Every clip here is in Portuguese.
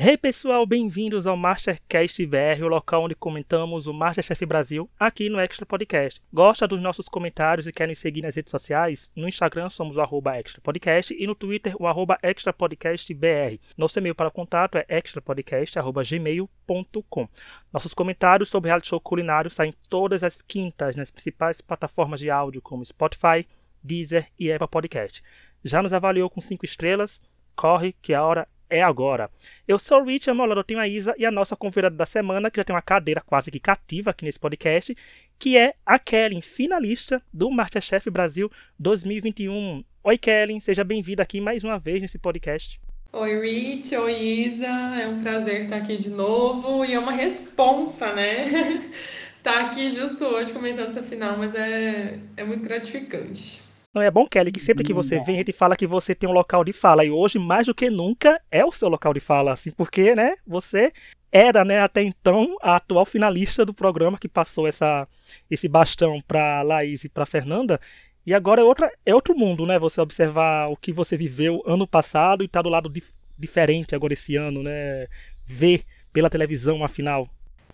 Hey pessoal, bem-vindos ao Mastercast BR, o local onde comentamos o Masterchef Brasil aqui no Extra Podcast. Gosta dos nossos comentários e quer nos seguir nas redes sociais? No Instagram somos o arroba Extra Podcast e no Twitter o arroba Extra Podcast BR. Nosso e-mail para contato é extrapodcast.gmail.com. Nossos comentários sobre reality show culinário saem todas as quintas nas principais plataformas de áudio como Spotify, Deezer e Apple Podcast. Já nos avaliou com 5 estrelas? Corre que a hora é agora. Eu sou o Rich, ao lado eu tenho a Isa e a nossa convidada da semana, que já tem uma cadeira quase que cativa aqui nesse podcast, que é a Kellen, finalista do Masterchef Brasil 2021. Oi, Kellen, seja bem-vinda aqui mais uma vez nesse podcast. Oi, Rich, oi, Isa, é um prazer estar aqui de novo e é uma responsa, né? tá aqui justo hoje comentando essa final, mas é, é muito gratificante. Não é bom, Kelly, que sempre que você vem, a gente fala que você tem um local de fala. E hoje, mais do que nunca, é o seu local de fala, assim, porque, né, você era, né, até então, a atual finalista do programa que passou essa, esse bastão para Laís e para Fernanda. E agora é, outra, é outro mundo, né? Você observar o que você viveu ano passado e tá do lado diferente agora esse ano, né? Ver pela televisão a final.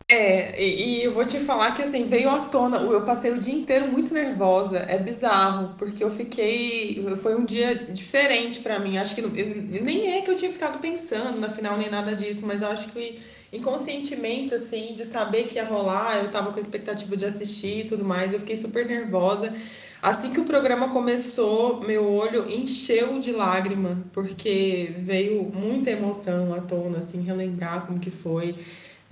É, e, e eu vou te falar que assim, veio à tona, eu passei o dia inteiro muito nervosa, é bizarro, porque eu fiquei, foi um dia diferente pra mim, acho que eu- nem é que eu tinha ficado pensando na final nem nada disso, mas eu acho que inconscientemente, assim, de saber que ia rolar, eu tava com a expectativa de assistir e tudo mais, eu fiquei super nervosa. Assim que o programa começou, meu olho encheu de lágrima, porque veio muita emoção à tona, assim, relembrar como que foi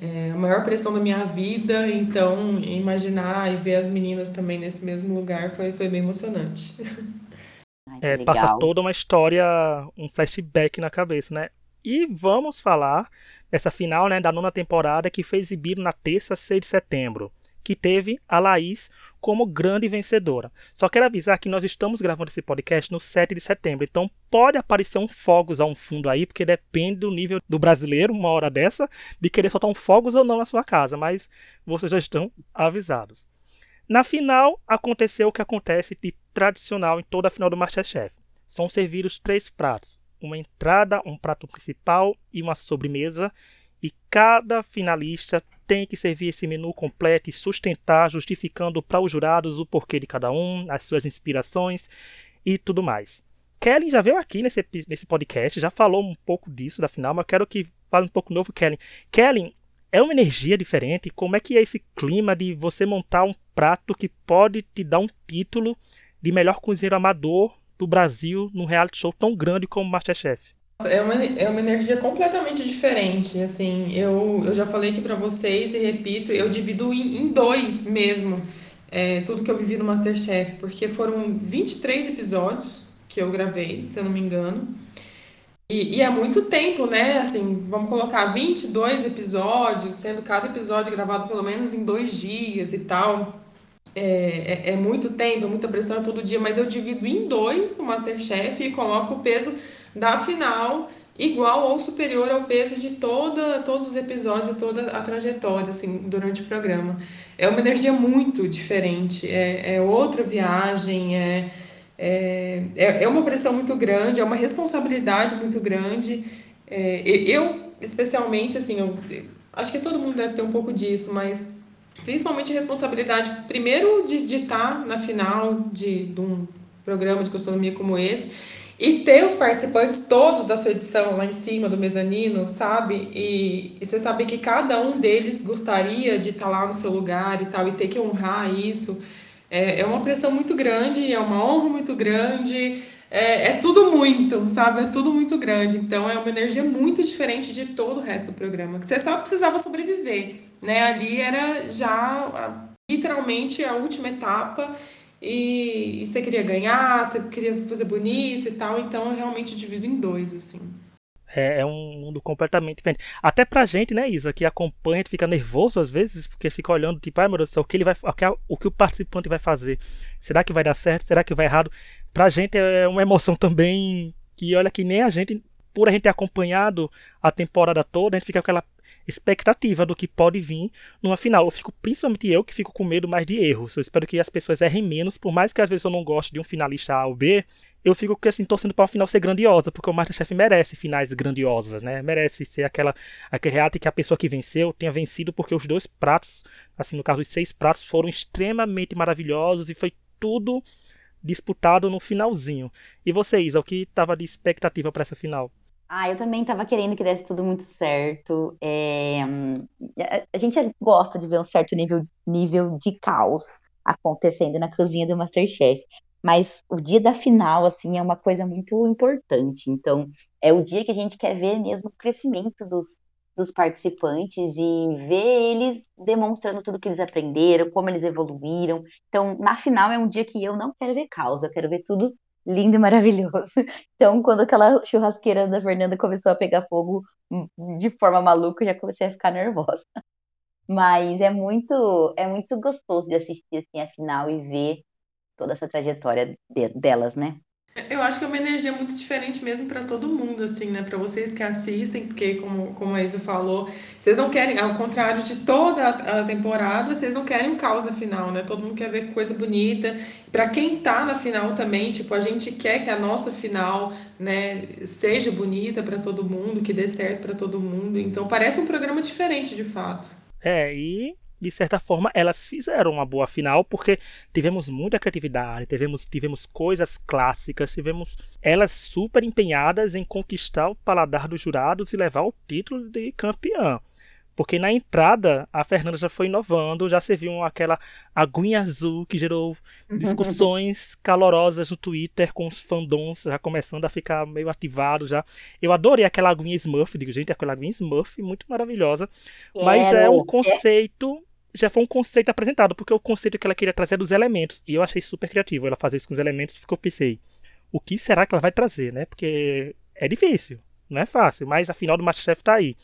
é, a maior pressão da minha vida, então imaginar e ver as meninas também nesse mesmo lugar foi, foi bem emocionante. Ai, É, passa toda uma história, um flashback na cabeça, né? E vamos falar dessa final, né, da nona temporada que foi exibida na terça, 6 de setembro, que teve a Laís como grande vencedora. Só quero avisar que nós estamos gravando esse podcast no 7 de setembro, então pode aparecer um fogos a um fundo aí, porque depende do nível do brasileiro, uma hora dessa, de querer soltar um fogos ou não na sua casa, mas vocês já estão avisados. Na final, aconteceu o que acontece de tradicional em toda a final do Masterchef. São servidos três pratos, uma entrada, um prato principal e uma sobremesa, e cada finalista tem que servir esse menu completo e sustentar, justificando para os jurados o porquê de cada um, as suas inspirações e tudo mais. Kellen já veio aqui nesse, nesse podcast, já falou um pouco disso da final, mas eu quero que fale um pouco novo, Kellen. Kellen, é uma energia diferente? Como é que é esse clima de você montar um prato que pode te dar um título de melhor cozinheiro amador do Brasil num reality show tão grande como Masterchef? É uma, é uma energia completamente diferente, assim, eu, eu já falei aqui pra vocês e repito, eu divido em, em dois mesmo, é, tudo que eu vivi no MasterChef, porque foram 23 episódios que eu gravei, se eu não me engano, e, e é muito tempo, né? Assim, vamos colocar 22 episódios, sendo cada episódio gravado pelo menos em dois dias e tal. É, é, é muito tempo, é muita pressão é todo dia, mas eu divido em dois o Masterchef e coloco o peso da final igual ou superior ao peso de toda, todos os episódios e toda a trajetória, assim, durante o programa. É uma energia muito diferente, é, é outra viagem, é, é, é é uma pressão muito grande, é uma responsabilidade muito grande. É, eu, especialmente, assim, eu, acho que todo mundo deve ter um pouco disso, mas principalmente a responsabilidade, primeiro, de estar na final de, de um programa de gastronomia como esse, e ter os participantes todos da sua edição lá em cima do mezanino, sabe? E, e você saber que cada um deles gostaria de estar lá no seu lugar e tal, e ter que honrar isso. É, é uma pressão muito grande, é uma honra muito grande, é, é tudo muito, sabe? É tudo muito grande. Então é uma energia muito diferente de todo o resto do programa. Que você só precisava sobreviver, né? Ali era já literalmente a última etapa e, e você queria ganhar, você queria fazer bonito e tal. Então eu realmente divido em dois, assim. É, é um mundo completamente diferente. Até pra gente, né, Isa, que acompanha, fica nervoso às vezes, porque fica olhando, tipo, ai meu Deus do céu, o que ele vai o que, o participante vai fazer? Será que vai dar certo? Será que vai errado? Pra gente é uma emoção também que olha que nem a gente, por a gente ter acompanhado a temporada toda, a gente fica com aquela expectativa do que pode vir numa final. Eu fico, principalmente eu, que fico com medo mais de erros. Eu espero que as pessoas errem menos, por mais que às vezes eu não goste de um finalista A ou B, eu fico assim, torcendo para uma final ser grandiosa, porque o Masterchef merece finais grandiosas, né? Merece ser aquela aquele reality que a pessoa que venceu tenha vencido porque os dois pratos, assim, no caso os seis pratos foram extremamente maravilhosos e foi tudo disputado no finalzinho. E você, o que estava de expectativa para essa final? Ah, eu também estava querendo que desse tudo muito certo. É, a gente gosta de ver um certo nível, nível de caos acontecendo na cozinha do Masterchef. Mas o dia da final, assim, é uma coisa muito importante. Então, é o dia que a gente quer ver mesmo o crescimento dos, dos participantes e ver eles demonstrando tudo que eles aprenderam, como eles evoluíram. Então, na final é um dia que eu não quero ver causa, eu quero ver tudo lindo e maravilhoso. Então, quando aquela churrasqueira da Fernanda começou a pegar fogo hum, de forma maluca, eu já comecei a ficar nervosa. Mas é muito, é muito gostoso de assistir assim a final e ver toda essa trajetória de, delas, né? Eu acho que é uma energia muito diferente mesmo para todo mundo, assim, né? Para vocês que assistem, porque, como, como a Isa falou, vocês não querem, ao contrário de toda a temporada, vocês não querem um caos na final, né? Todo mundo quer ver coisa bonita. Para quem tá na final também, tipo, a gente quer que a nossa final, né, seja bonita para todo mundo, que dê certo para todo mundo. Então, parece um programa diferente, de fato. É, e de certa forma, elas fizeram uma boa final, porque tivemos muita criatividade, tivemos, tivemos coisas clássicas, tivemos elas super empenhadas em conquistar o paladar dos jurados e levar o título de campeã. Porque na entrada a Fernanda já foi inovando, já serviu aquela aguinha azul que gerou discussões calorosas no Twitter com os fandoms já começando a ficar meio ativados já. Eu adorei aquela aguinha Smurf, digo, gente, aquela aguinha Smurf muito maravilhosa, mas é um conceito já foi um conceito apresentado, porque o conceito que ela queria trazer é dos elementos. E eu achei super criativo ela fazer isso com os elementos, porque eu pensei, o que será que ela vai trazer, né? Porque é difícil, não é fácil, mas a final do Masterchef tá aí.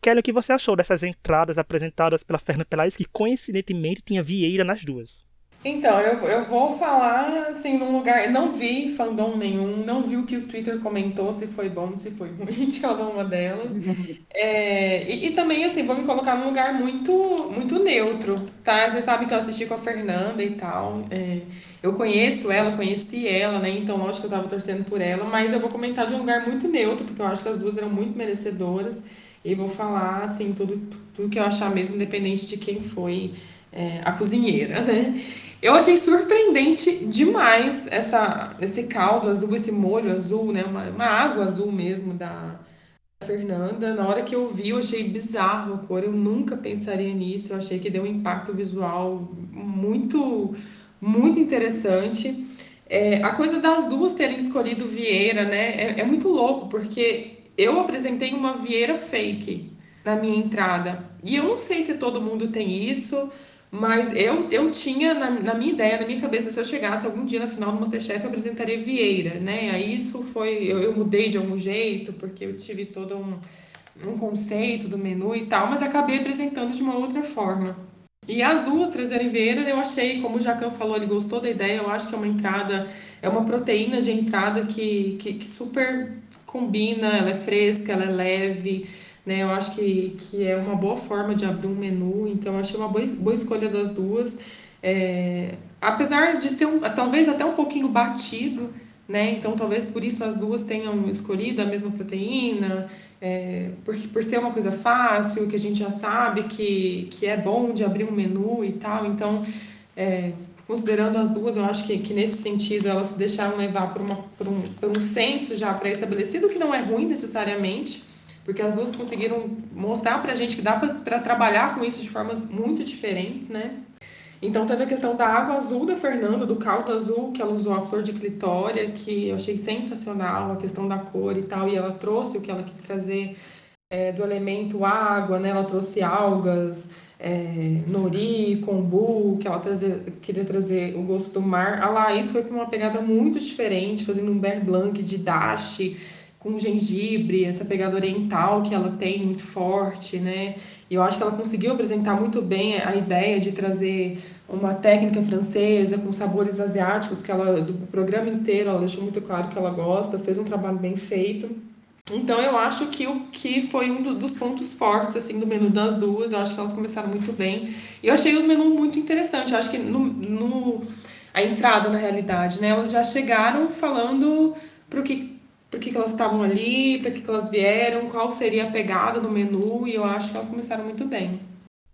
Kelly, o que você achou dessas entradas apresentadas pela Fernanda Pelaez, que coincidentemente tinha Vieira nas duas? Então, eu, eu vou falar assim num lugar. Não vi fandom nenhum, não vi o que o Twitter comentou, se foi bom, se foi ruim de cada uma delas. É, e, e, também, assim, vou me colocar num lugar muito, muito neutro, tá? Vocês sabem que eu assisti com a Fernanda e tal. É, eu conheço ela, conheci ela, né? Então, lógico que eu tava torcendo por ela, mas eu vou comentar de um lugar muito neutro, porque eu acho que as duas eram muito merecedoras. E vou falar, assim, tudo, tudo que eu achar mesmo, independente de quem foi é, a cozinheira, né? Eu achei surpreendente demais essa, esse caldo azul, esse molho azul, né? Uma, uma água azul mesmo da Fernanda. Na hora que eu vi, eu achei bizarro a cor. Eu nunca pensaria nisso. Eu achei que deu um impacto visual muito, muito interessante. É, a coisa das duas terem escolhido Vieira, né? É, é muito louco, porque eu apresentei uma Vieira fake na minha entrada. E eu não sei se todo mundo tem isso. Mas eu, eu tinha, na, na minha ideia, na minha cabeça, se eu chegasse algum dia na final do Masterchef, eu apresentaria Vieira, né? Aí isso foi. Eu, eu mudei de algum jeito, porque eu tive todo um, um conceito do menu e tal, mas acabei apresentando de uma outra forma. E as duas trazerem Vieira, eu achei, como o Jacan falou, ele gostou da ideia, eu acho que é uma entrada, é uma proteína de entrada que, que, que super combina, ela é fresca, ela é leve né? Eu acho que, que é uma boa forma de abrir um menu, então eu achei uma boa, boa escolha das duas. É, apesar de ser um, talvez até um pouquinho batido, né? Então talvez por isso as duas tenham escolhido a mesma proteína, é, por, por ser uma coisa fácil, que a gente já sabe que, que é bom de abrir um menu e tal. Então, é, considerando as duas, eu acho que, que nesse sentido elas se deixaram levar por, uma, por, um, por um senso já pré-estabelecido, que não é ruim necessariamente, porque as duas conseguiram mostrar pra gente que dá para trabalhar com isso de formas muito diferentes, né? Então teve a questão da água azul da Fernanda, do caldo azul, que ela usou a flor de clitória, que eu achei sensacional, a questão da cor e tal, e ela trouxe o que ela quis trazer é, do elemento água, né? Ela trouxe algas, é, nori, kombu, que ela queria trazer o gosto do mar. A Laís foi com uma pegada muito diferente, fazendo um bear blanc de dashi, com gengibre, essa pegada oriental que ela tem muito forte, né? E eu acho que ela conseguiu apresentar muito bem a ideia de trazer uma técnica francesa com sabores asiáticos que ela do programa inteiro ela deixou muito claro que ela gosta, fez um trabalho bem feito. Então eu acho que o que foi um do, dos pontos fortes assim do menu das duas, eu acho que elas começaram muito bem. E eu achei o menu muito interessante. Eu acho que no, no a entrada na realidade, né? Elas já chegaram falando para que, por que elas estavam ali, para que, que elas vieram, qual seria a pegada do menu, e eu acho que elas começaram muito bem.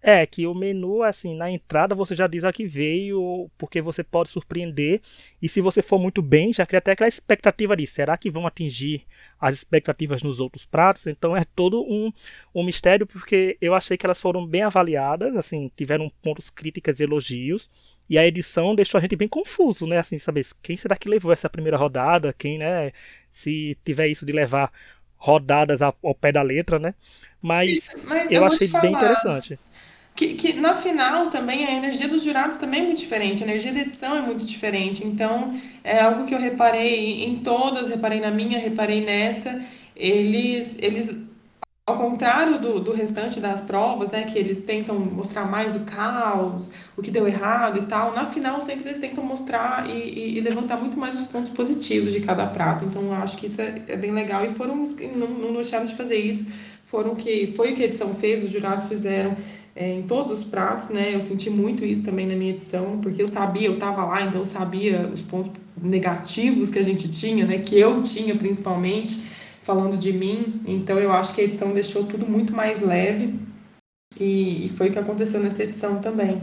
É, que o menu, assim, na entrada você já diz a que veio, porque você pode surpreender. E se você for muito bem, já cria até aquela expectativa de será que vão atingir as expectativas nos outros pratos? Então é todo um, um mistério, porque eu achei que elas foram bem avaliadas, assim, tiveram pontos críticas e elogios. E a edição deixou a gente bem confuso, né? Assim, saber quem será que levou essa primeira rodada, quem, né? Se tiver isso de levar rodadas ao, pé da letra, né? Mas, Mas eu, eu achei bem interessante. Que, que na final também a energia dos jurados também é muito diferente, a energia da edição é muito diferente. Então, é algo que eu reparei em todas, reparei na minha, reparei nessa. Eles, eles ao contrário do, do restante das provas, né, que eles tentam mostrar mais o caos, o que deu errado e tal, na final sempre eles tentam mostrar e, e, e levantar muito mais os pontos positivos de cada prato. Então, eu acho que isso é, é bem legal e foram, não, não deixaram de fazer isso, foram que, foi o que a edição fez, os jurados fizeram é, em todos os pratos, né? Eu senti muito isso também na minha edição, porque eu sabia, eu estava lá, então eu sabia os pontos negativos que a gente tinha, né? Que eu tinha principalmente, falando de mim. Então eu acho que a edição deixou tudo muito mais leve e, e foi o que aconteceu nessa edição também.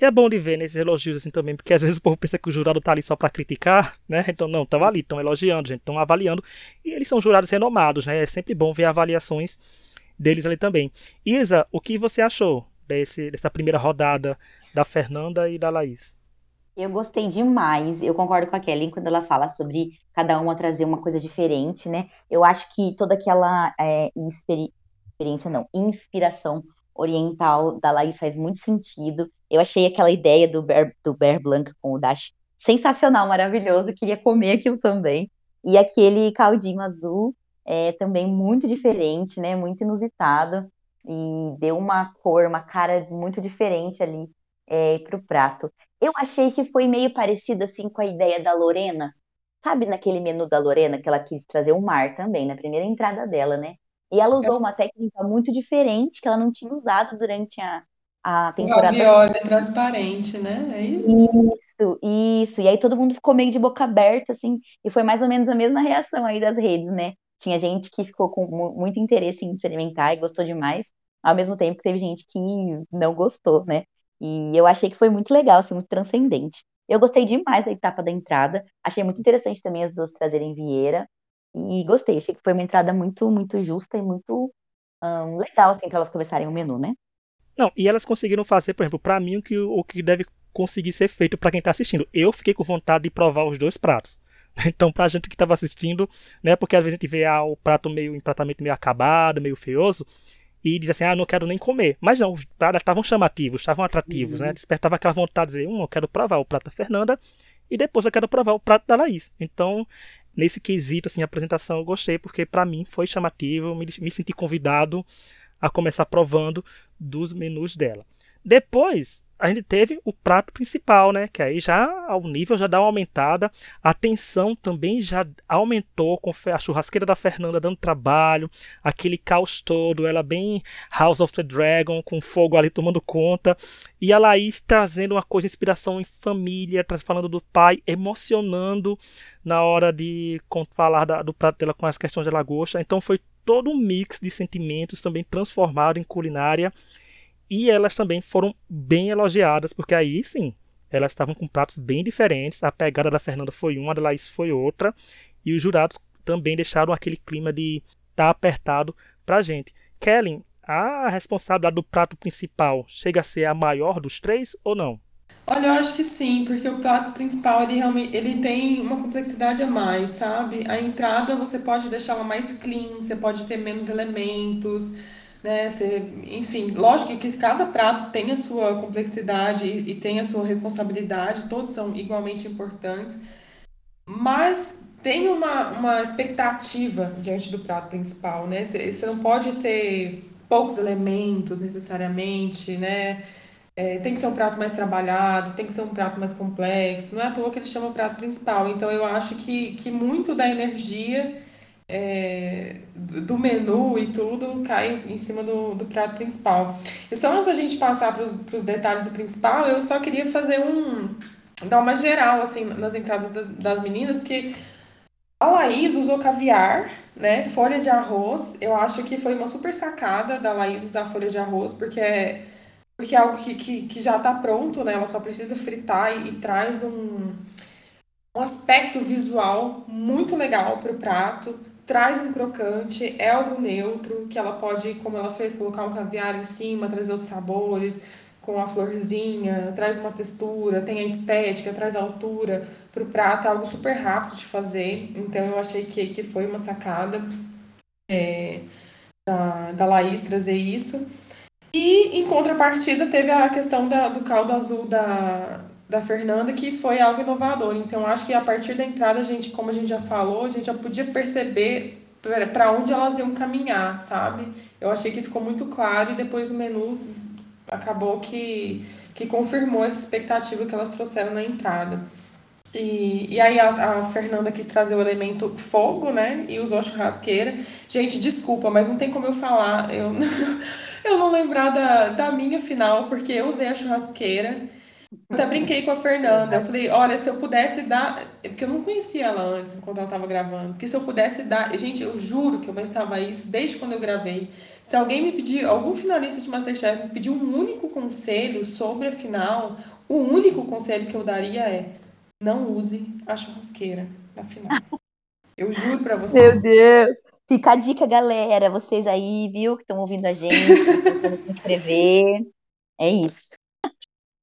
E é bom de ver nesses elogios assim também, porque às vezes o povo pensa que o jurado tá ali só para criticar, né? Então não, estão ali, estão elogiando, gente, estão avaliando. E eles são jurados renomados, né? É sempre bom ver avaliações deles ali também. Isa, o que você achou desse, dessa primeira rodada da Fernanda e da Laís? Eu gostei demais. Eu concordo com a Kelly quando ela fala sobre cada uma trazer uma coisa diferente, né? Eu acho que toda aquela é, experi experiência, não, inspiração oriental da Laís faz muito sentido. Eu achei aquela ideia do Bear, do Bear Blanc com o Dash sensacional, maravilhoso. Queria comer aquilo também. E aquele caldinho azul é também muito diferente, né? Muito inusitado e deu uma cor, uma cara muito diferente ali é, para o prato. Eu achei que foi meio parecido assim com a ideia da Lorena, sabe naquele menu da Lorena que ela quis trazer o mar também na primeira entrada dela, né? E ela usou uma técnica muito diferente que ela não tinha usado durante a, a temporada. Ravioli transparente, né? É isso? Isso, isso. E aí todo mundo ficou meio de boca aberta, assim, e foi mais ou menos a mesma reação aí das redes, né? Tinha gente que ficou com muito interesse em experimentar e gostou demais, ao mesmo tempo que teve gente que não gostou, né? E eu achei que foi muito legal, assim, muito transcendente. Eu gostei demais da etapa da entrada, achei muito interessante também as duas trazerem Vieira, e gostei, achei que foi uma entrada muito, muito justa e muito um, legal, assim, para elas começarem o menu, né? Não, e elas conseguiram fazer, por exemplo, para mim, o que, o que deve conseguir ser feito para quem está assistindo. Eu fiquei com vontade de provar os dois pratos. Então, pra gente que estava assistindo, né, porque às vezes a gente vê ah, o prato meio em tratamento meio acabado, meio feioso, e diz assim: "Ah, não quero nem comer". Mas não, os pratos estavam chamativos, estavam atrativos, né? uhum. né? Despertava aquela vontade de dizer: "Hum, eu quero provar o prato da Fernanda e depois eu quero provar o prato da Laís". Então, nesse quesito assim, a apresentação eu gostei porque para mim foi chamativo, me, me senti convidado a começar provando dos menus dela. Depois, a gente teve o prato principal, né? Que aí já o nível já dá uma aumentada, a tensão também já aumentou com a churrasqueira da Fernanda dando trabalho, aquele caos todo, ela bem House of the Dragon, com fogo ali tomando conta, e a Laís trazendo uma coisa, inspiração em família, falando do pai, emocionando na hora de falar da, do prato dela com as questões de lagosta. Então foi todo um mix de sentimentos também transformado em culinária e elas também foram bem elogiadas, porque aí sim, elas estavam com pratos bem diferentes. A pegada da Fernanda foi uma, da Laís foi outra. E os jurados também deixaram aquele clima de estar tá apertado pra gente. Kellen, a responsabilidade do prato principal chega a ser a maior dos três ou não? Olha, eu acho que sim, porque o prato principal ele realmente ele tem uma complexidade a mais, sabe? A entrada você pode deixá-la mais clean, você pode ter menos elementos né? Você, enfim, lógico que cada prato tem a sua complexidade e, e tem a sua responsabilidade, todos são igualmente importantes, mas tem uma, uma expectativa diante do prato principal, né? Você, não pode ter poucos elementos necessariamente, né? É, tem que ser um prato mais trabalhado, tem que ser um prato mais complexo, não é à toa que ele chama o prato principal. Então eu acho que, que muito da energia é, do menu e tudo cai em cima do, do prato principal. E só antes da gente passar para os detalhes do principal, eu só queria fazer um, dar uma geral, assim, nas entradas das, das meninas, porque a Laís usou caviar, né? Folha de arroz. Eu acho que foi uma super sacada da Laís usar folha de arroz, porque é, porque é algo que, que, que já tá pronto, né? Ela só precisa fritar e, e traz um, um aspecto visual muito legal pro prato. Traz um crocante, é algo neutro, que ela pode, como ela fez, colocar um caviar em cima, trazer outros sabores com a florzinha, traz uma textura, tem a estética, traz a altura para o prato, é algo super rápido de fazer. Então eu achei que, que foi uma sacada é, da, da Laís trazer isso. E em contrapartida teve a questão da, do caldo azul da, da Fernanda, que foi algo inovador. Então acho que a partir da entrada, a gente, como a gente já falou, a gente já podia perceber para onde elas iam caminhar, sabe? Eu achei que ficou muito claro e depois o menu acabou que, que confirmou essa expectativa que elas trouxeram na entrada. E, e aí a, a, Fernanda quis trazer o elemento fogo, né? E usou churrasqueira. Gente, desculpa, mas não tem como eu falar. Eu, eu não lembrar da, da minha final, porque eu usei a churrasqueira. Até brinquei com a Fernanda. Eu falei, olha, se eu pudesse dar. É porque eu não conhecia ela antes, enquanto ela estava gravando. Porque se eu pudesse dar. Gente, eu juro que eu pensava isso desde quando eu gravei. Se alguém me pedir, algum finalista de Masterchef me pedir um único conselho sobre a final, o único conselho que eu daria é: não use a churrasqueira na final. Eu juro pra vocês. Meu Deus! Fica a dica, galera. Vocês aí, viu, que estão ouvindo a gente, se inscrever. É isso.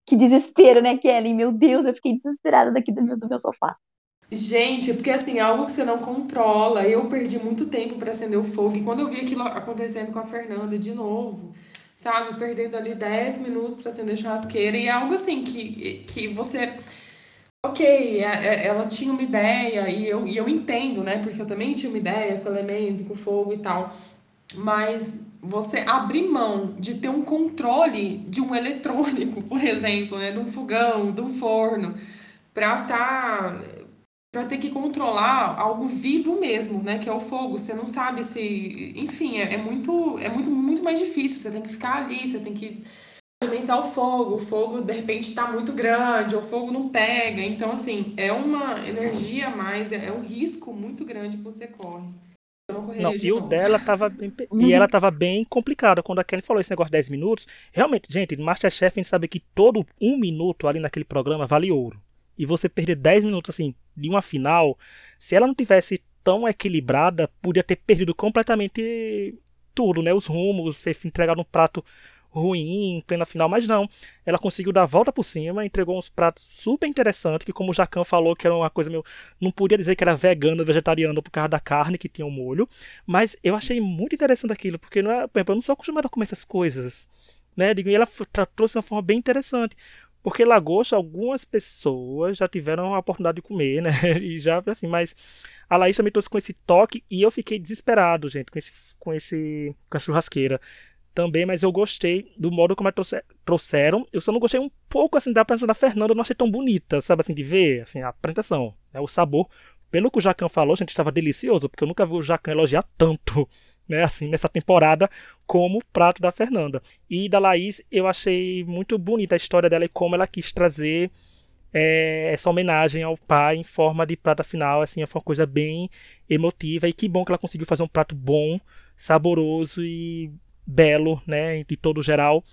Que desespero, né, Kelly? Meu Deus, eu fiquei desesperada daqui do meu, do meu sofá. Gente, porque assim, é algo que você não controla. Eu perdi muito tempo para acender o fogo. E quando eu vi aquilo acontecendo com a Fernanda de novo, sabe? Perdendo ali 10 minutos para acender a churrasqueira. E é algo assim que, que você. Ok, é, é, ela tinha uma ideia, e eu, e eu entendo, né? Porque eu também tinha uma ideia com o elemento, com o fogo e tal. Mas você abrir mão de ter um controle de um eletrônico, por exemplo, né? De um fogão, de um forno, para. Tá para ter que controlar algo vivo mesmo, né? Que é o fogo. Você não sabe se. Enfim, é, é, muito, é muito, muito mais difícil. Você tem que ficar ali, você tem que alimentar o fogo. O fogo, de repente, está muito grande, o fogo não pega. Então, assim, é uma energia mais, é, é um risco muito grande que você corre. Não, não e o dela tava bem. E ela tava bem complicada. Quando a Kelly falou esse negócio de 10 minutos. Realmente, gente, Masterchef a gente sabe que todo um minuto ali naquele programa vale ouro e você perder 10 minutos assim de uma final, se ela não tivesse tão equilibrada, podia ter perdido completamente tudo, né? Os rumos, ser entregado um prato ruim em plena final, mas não. Ela conseguiu dar a volta por cima, entregou uns pratos super interessantes, que como o Jacan falou, que era uma coisa meio. Não podia dizer que era vegano, vegetariano por causa da carne que tinha o um molho. Mas eu achei muito interessante aquilo, porque não é, eu não sou acostumado a comer essas coisas. Né? E ela trouxe de uma forma bem interessante. Porque lagosta, algumas pessoas já tiveram a oportunidade de comer, né? E já assim, mas a Laís também trouxe com esse toque e eu fiquei desesperado, gente, com esse com esse com a churrasqueira também, mas eu gostei do modo como elas trouxeram. Eu só não gostei um pouco assim da apresentação da Fernanda, eu não achei tão bonita, sabe assim, de ver assim, a apresentação, né, o sabor. Pelo que o Jacan falou, gente, estava delicioso, porque eu nunca vi o Jacan elogiar tanto né, assim, nessa temporada, como o prato da Fernanda. E da Laís, eu achei muito bonita a história dela e como ela quis trazer é, essa homenagem ao pai em forma de prata final, assim, foi uma coisa bem emotiva e que bom que ela conseguiu fazer um prato bom, saboroso e belo, né, de todo geral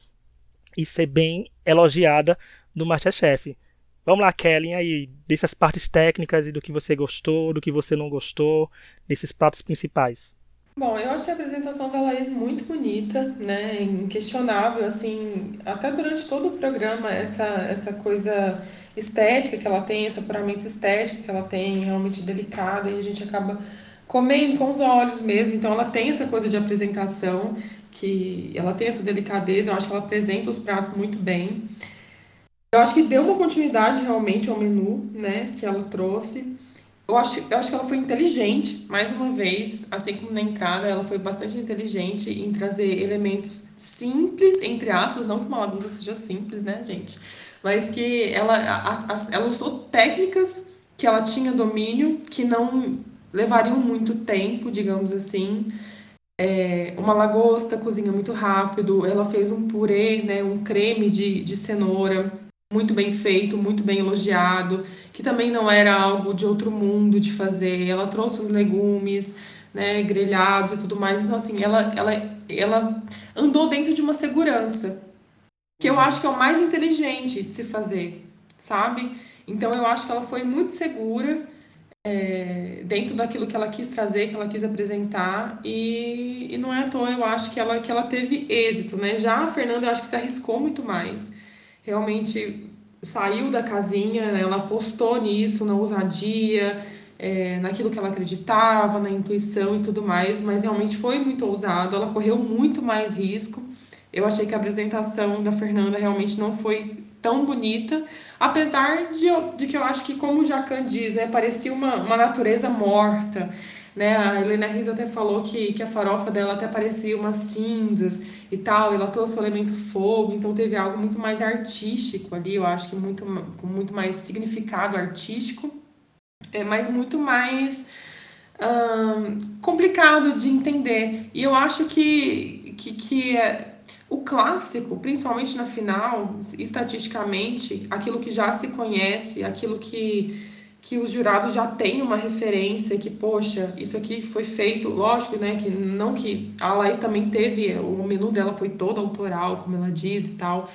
e ser bem elogiada no Masterchef. Vamos lá, Kelly, aí, dessas partes técnicas e do que você gostou, do que você não gostou, desses pratos principais. Bom, eu achei a apresentação da Laís muito bonita, né? Inquestionável, assim, até durante todo o programa, essa, essa coisa estética que ela tem, esse apuramento estético que ela tem, realmente delicado, e a gente acaba comendo com os olhos mesmo. Então, ela tem essa coisa de apresentação, que ela tem essa delicadeza, eu acho que ela apresenta os pratos muito bem. Eu acho que deu uma continuidade realmente ao menu, né, que ela trouxe eu acho, eu acho que ela foi inteligente, mais uma vez, assim como na entrada, ela foi bastante inteligente em trazer elementos simples, entre aspas, não que uma lagosta seja simples, né, gente? Mas que ela, a, a, ela usou técnicas que ela tinha domínio, que não levariam muito tempo, digamos assim. É, uma lagosta cozinha muito rápido, ela fez um purê, né, um creme de, de cenoura, muito bem feito, muito bem elogiado, que também não era algo de outro mundo de fazer. Ela trouxe os legumes, né, grelhados e tudo mais. Então, assim, ela, ela, ela andou dentro de uma segurança, que eu acho que é o mais inteligente de se fazer, sabe? Então, eu acho que ela foi muito segura é, dentro daquilo que ela quis trazer, que ela quis apresentar, e, e não é à toa, eu acho que ela, que ela teve êxito, né? Já a Fernanda, eu acho que se arriscou muito mais realmente saiu da casinha, né? ela apostou nisso, na ousadia, é, naquilo que ela acreditava, na intuição e tudo mais, mas realmente foi muito ousado, ela correu muito mais risco. Eu achei que a apresentação da Fernanda realmente não foi tão bonita, apesar de, de que eu acho que, como o Jacan diz, né, parecia uma, uma natureza morta. Né? A Helena Riz até falou que, que a farofa dela até parecia umas cinzas e tal, ela trouxe o elemento fogo, então teve algo muito mais artístico ali, eu acho que muito, com muito mais significado artístico, é, mas muito mais hum, complicado de entender. E eu acho que, que, que é, o clássico, principalmente na final, estatisticamente, aquilo que já se conhece, aquilo que que os jurados já têm uma referência que, poxa, isso aqui foi feito, lógico, né, que não que a Laís também teve, o menu dela foi todo autoral, como ela diz e tal,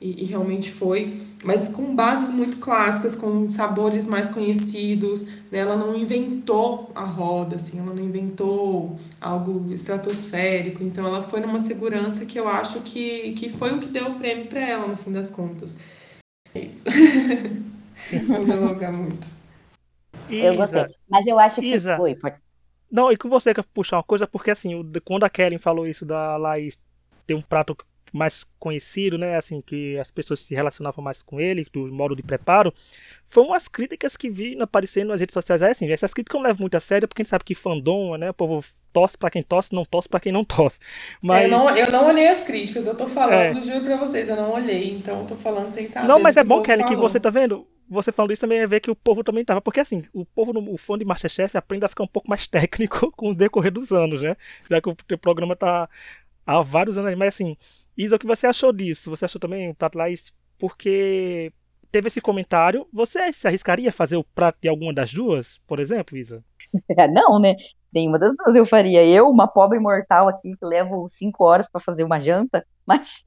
e, e realmente foi, mas com bases muito clássicas, com sabores mais conhecidos, né, ela não inventou a roda, assim, ela não inventou algo estratosférico, então ela foi numa segurança que eu acho que, que foi o que deu o prêmio para ela, no fim das contas. É isso. Vou me alongar muito. Eu gostei. Mas eu acho que. Isa. Oi, pode... Não, e com você que puxar uma coisa, porque assim, quando a Kellen falou isso da Laís ter um prato mais conhecido, né, assim, que as pessoas se relacionavam mais com ele, do modo de preparo, foram umas críticas que vi aparecendo nas redes sociais, é assim, essas críticas eu não levo muito a sério, porque a gente sabe que fandom, né, o povo torce para quem torce, não torce para quem não torce. Mas... Eu, não, eu não olhei as críticas, eu tô falando, é. juro pra vocês, eu não olhei, então eu tô falando sem saber. Não, mas é bom, Kelly, que você tá vendo, você falando isso também é ver que o povo também tava. Porque assim, o povo, o fã de Masterchef aprende a ficar um pouco mais técnico com o decorrer dos anos, né? Já que o programa tá há vários anos. Mas assim, Isa, o que você achou disso? Você achou também o prato lá? Porque teve esse comentário. Você se arriscaria a fazer o prato de alguma das duas, por exemplo, Isa? Não, né? Nenhuma das duas eu faria. Eu, uma pobre mortal aqui, que levo cinco horas para fazer uma janta, mas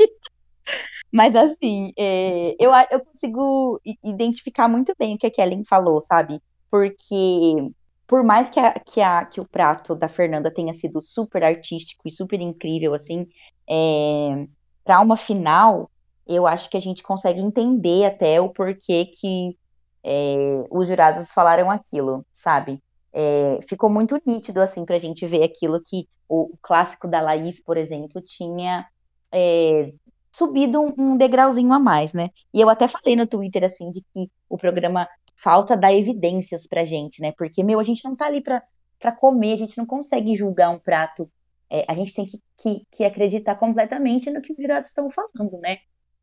mas assim, é, eu, eu consigo identificar muito bem o que a Kellen falou, sabe? Porque por mais que, a, que, a, que o prato da Fernanda tenha sido super artístico e super incrível, assim, é, para uma final, eu acho que a gente consegue entender até o porquê que é, os jurados falaram aquilo, sabe? É, ficou muito nítido, assim, pra gente ver aquilo que o, o clássico da Laís, por exemplo, tinha é, subido um, um degrauzinho a mais, né? E eu até falei no Twitter, assim, de que o programa falta dar evidências pra gente, né? Porque, meu, a gente não tá ali pra, pra comer, a gente não consegue julgar um prato. É, a gente tem que, que, que, acreditar completamente no que os jurados estão falando, né?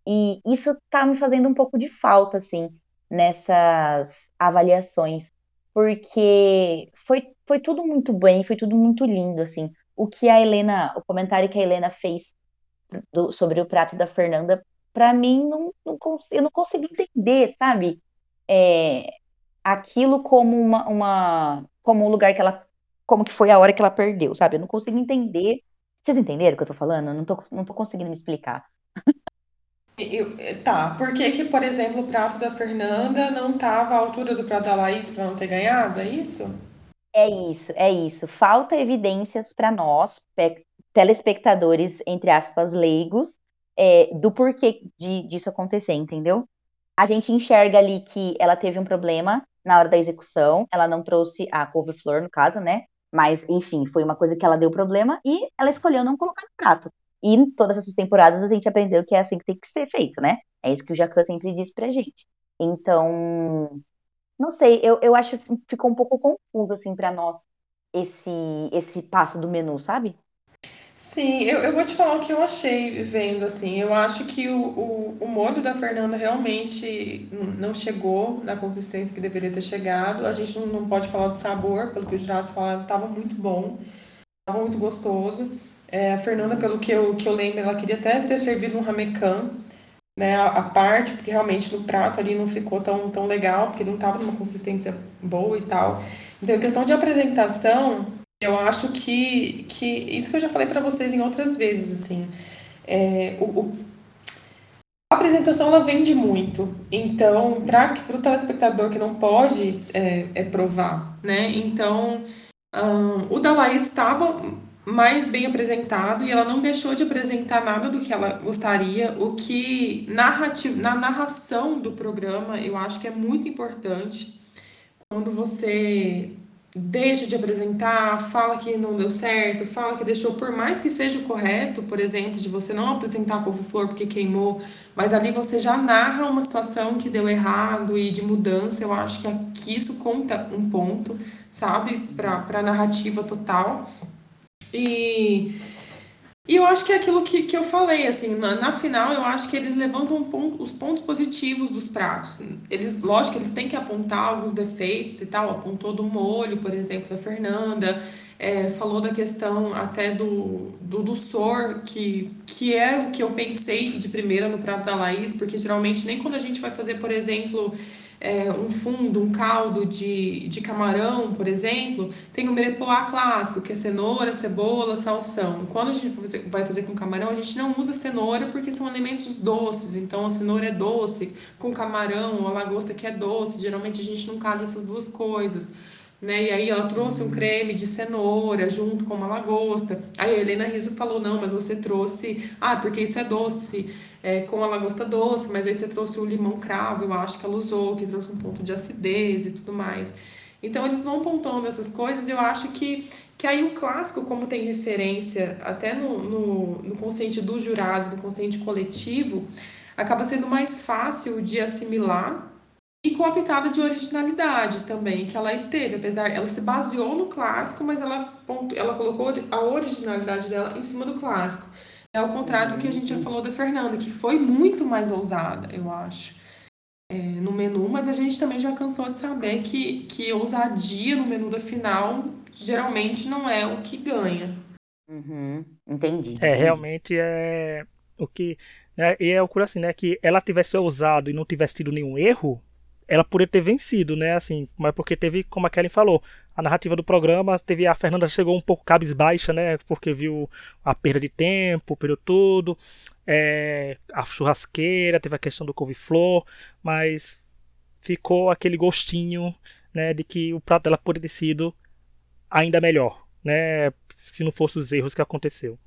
E isso tá me fazendo um pouco de falta, assim, nessas avaliações. Porque foi, foi tudo muito bem, foi tudo muito lindo, assim. O que a Helena, o comentário que a Helena fez do, sobre o prato da Fernanda, para mim, não, não, eu não consigo entender, sabe? É, aquilo como uma, uma, como um lugar que ela, como que foi a hora que ela perdeu, sabe? Eu não consigo entender. Vocês entenderam o que eu tô falando? Eu não tô, não tô conseguindo me explicar. Eu, tá, por que que, por exemplo, o prato da Fernanda não estava à altura do prato da Laís para não ter ganhado, é isso? É isso, é isso. Falta evidências para nós, telespectadores, entre aspas, leigos, é, do porquê de, disso acontecer, entendeu? A gente enxerga ali que ela teve um problema na hora da execução, ela não trouxe a couve-flor, no caso, né? Mas, enfim, foi uma coisa que ela deu problema e ela escolheu não colocar no prato. E todas essas temporadas a gente aprendeu que é assim que tem que ser feito, né? É isso que o Jacan sempre diz pra gente. Então, não sei, eu, eu acho que ficou um pouco confuso, assim, para nós, esse, esse passo do menu, sabe? Sim, eu, eu vou te falar o que eu achei vendo, assim. Eu acho que o, o, o molho da Fernanda realmente não chegou na consistência que deveria ter chegado. A gente não, pode falar do sabor, pelo que os jurados falaram, estava muito bom, estava muito gostoso. É, a Fernanda, pelo que eu, que eu lembro, ela queria até ter servido um ramecan, né, a, a, parte, porque realmente no prato ali não ficou tão, tão legal, porque não estava numa consistência boa e tal. Então, em questão de apresentação, eu acho que, que isso que eu já falei para vocês em outras vezes, assim, é, o, o, a apresentação ela vende muito. Então, para o telespectador que não pode é, é provar, né? Então, um, o da estava mais bem apresentado e ela não deixou de apresentar nada do que ela gostaria, o que narrativo, na narração do programa eu acho que é muito importante quando você deixa de apresentar, fala que não deu certo, fala que deixou, por mais que seja o correto, por exemplo, de você não apresentar couve-flor porque queimou, mas ali você já narra uma situação que deu errado e de mudança, eu acho que, que isso conta um ponto, sabe, para a narrativa total. E, e eu acho que é aquilo que, que eu falei, assim, na, na final eu acho que eles levantam ponto, os pontos positivos dos pratos. Eles, lógico que eles têm que apontar alguns defeitos e tal, apontou do molho, por exemplo, da Fernanda, é, falou da questão até do, do, do sor, que, que é o que eu pensei de primeira no prato da Laís, porque geralmente nem quando a gente vai fazer, por exemplo, é, um fundo, um caldo de, de camarão, por exemplo, tem o merepoá clássico, que é cenoura, cebola, salsão. Quando a gente vai fazer com camarão, a gente não usa cenoura porque são alimentos doces. Então, a cenoura é doce, com camarão, a lagosta que é doce. Geralmente, a gente não casa essas duas coisas. Né? E aí ela trouxe um creme de cenoura junto com uma lagosta. Aí a Helena Riso falou, não, mas você trouxe... Ah, porque isso é doce é, com a lagosta doce, mas aí você trouxe o limão cravo, eu acho que ela usou, que trouxe um ponto de acidez e tudo mais. Então eles vão pontuando essas coisas, eu acho que, que aí o clássico, como tem referência até no, no, no consciente do jurado, no consciente coletivo, acaba sendo mais fácil de assimilar e com a pitada de originalidade também, que ela esteve, apesar, ela se baseou no clássico, mas ela, ela colocou a originalidade dela em cima do clássico. É ao contrário do que a gente já falou da Fernanda, que foi muito mais ousada, eu acho, é, no menu, mas a gente também já cansou de saber que, que ousadia no menu da final geralmente não é o que ganha. Uhum, entendi. É, realmente é o que. Né, e é o assim, né? Que ela tivesse ousado e não tivesse tido nenhum erro, ela poderia ter vencido, né? Assim, mas porque teve, como a Kellen falou, a narrativa do programa, teve a Fernanda chegou um pouco cabisbaixa, né? Porque viu a perda de tempo, perdeu tudo. É, a churrasqueira, teve a questão do couve-flor, mas ficou aquele gostinho, né, de que o prato dela poderia ter sido ainda melhor, né, se não fosse os erros que aconteceu.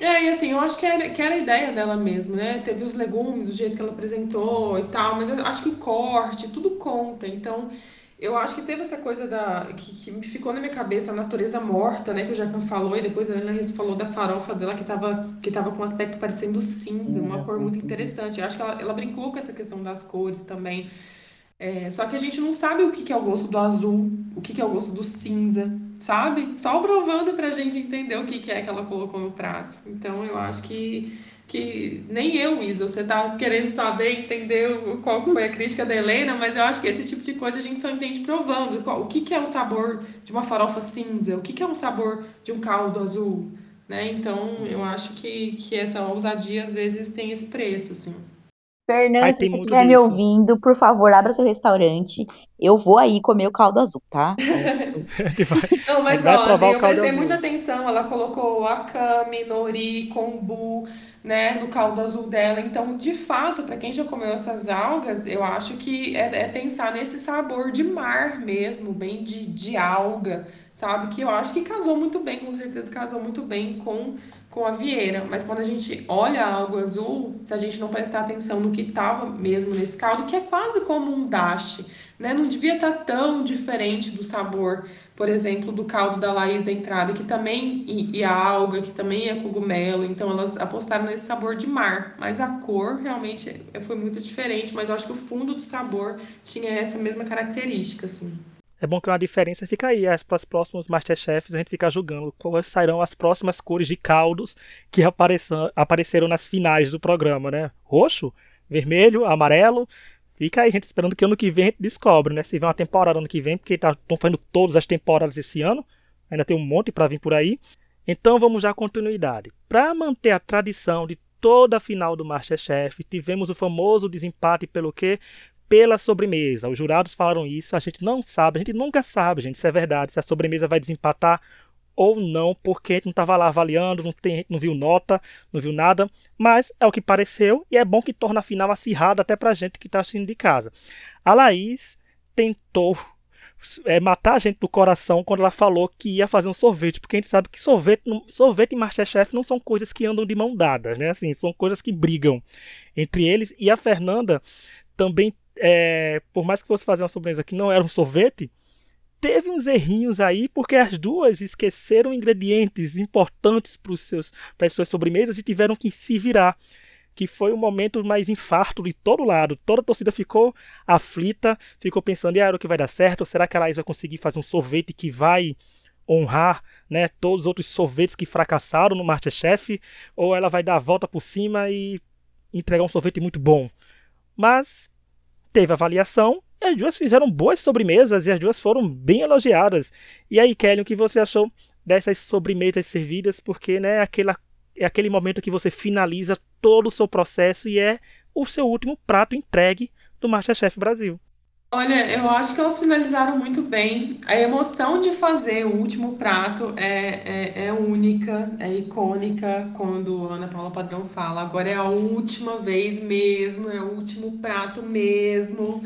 É, e assim, eu acho que era, que era a ideia dela mesmo, né? Teve os legumes, do jeito que ela apresentou e tal, mas eu acho que corte, tudo conta. Então, eu acho que teve essa coisa da que, que ficou na minha cabeça, a natureza morta, né? Que o Jacan falou, e depois a Helena falou da farofa dela que tava, que tava com um aspecto parecendo cinza, uma cor muito interessante. Eu acho que ela, ela brincou com essa questão das cores também. É, só que a gente não sabe o que, que é o gosto do azul, o que, que é o gosto do cinza, sabe? Só provando pra gente entender o que, que é que ela colocou no prato. Então eu acho que, que nem eu, Isa, você tá querendo saber, entender qual foi a crítica da Helena, mas eu acho que esse tipo de coisa a gente só entende provando. O que, que é o sabor de uma farofa cinza? O que, que é um sabor de um caldo azul? Né? Então eu acho que, que essa ousadia às vezes tem esse preço, assim. Fernando, Ai, se você estiver me ouvindo, por favor, abra seu restaurante. Eu vou aí comer o caldo azul, tá? Não, mas ó, assim, eu prestei muita atenção. Ela colocou akami, nori, kombu, né, no caldo azul dela. Então, de fato, para quem já comeu essas algas, eu acho que é, é, pensar nesse sabor de mar mesmo, bem de, de alga, sabe? Que eu acho que casou muito bem, com certeza casou muito bem com com a vieira, mas quando a gente olha algo azul, se a gente não prestar atenção no que estava mesmo nesse caldo, que é quase como um dashi, né? Não devia estar tá tão diferente do sabor, por exemplo, do caldo da Laís da entrada, que também e, e a alga, que também é cogumelo, então elas apostaram nesse sabor de mar, mas a cor realmente foi muito diferente, mas eu acho que o fundo do sabor tinha essa mesma característica, assim. É bom que uma diferença fica aí. As, as próximos Masterchefs a gente fica julgando quais serão as próximas cores de caldos que apareceram nas finais do programa, né? Roxo, vermelho, amarelo. Fica aí, gente, esperando que ano que vem a gente descobre, né? Se vem uma temporada ano que vem, porque estão tá, fazendo todas as temporadas esse ano. Ainda tem um monte para vir por aí. Então vamos já continuidade. Para manter a tradição de toda a final do Masterchef. Tivemos o famoso desempate pelo quê? Pela sobremesa. Os jurados falaram isso, a gente não sabe, a gente nunca sabe, gente, se é verdade, se a sobremesa vai desempatar ou não, porque a gente não estava lá avaliando, não, tem, não viu nota, não viu nada, mas é o que pareceu e é bom que torna a final acirrada até pra gente que está assistindo de casa. A Laís tentou é, matar a gente do coração quando ela falou que ia fazer um sorvete, porque a gente sabe que sorvete, sorvete e Masterchef não são coisas que andam de mão dadas, né? Assim, são coisas que brigam entre eles. E a Fernanda também, é, por mais que fosse fazer uma sobremesa que não era um sorvete, teve uns errinhos aí, porque as duas esqueceram ingredientes importantes para as suas sobremesas e tiveram que se virar. Que foi o momento mais infarto de todo lado. Toda a torcida ficou aflita, ficou pensando: ah, o que vai dar certo? Será que a Laís vai conseguir fazer um sorvete que vai honrar né, todos os outros sorvetes que fracassaram no Masterchef? Ou ela vai dar a volta por cima e entregar um sorvete muito bom? Mas teve avaliação e as duas fizeram boas sobremesas e as duas foram bem elogiadas. E aí, Kelly, o que você achou dessas sobremesas servidas? Porque né, aquela, é aquele momento que você finaliza todo o seu processo e é o seu último prato entregue do Masterchef Brasil. Olha, eu acho que elas finalizaram muito bem. A emoção de fazer o último prato é, é, é única, é icônica quando Ana Paula Padrão fala. Agora é a última vez mesmo, é o último prato mesmo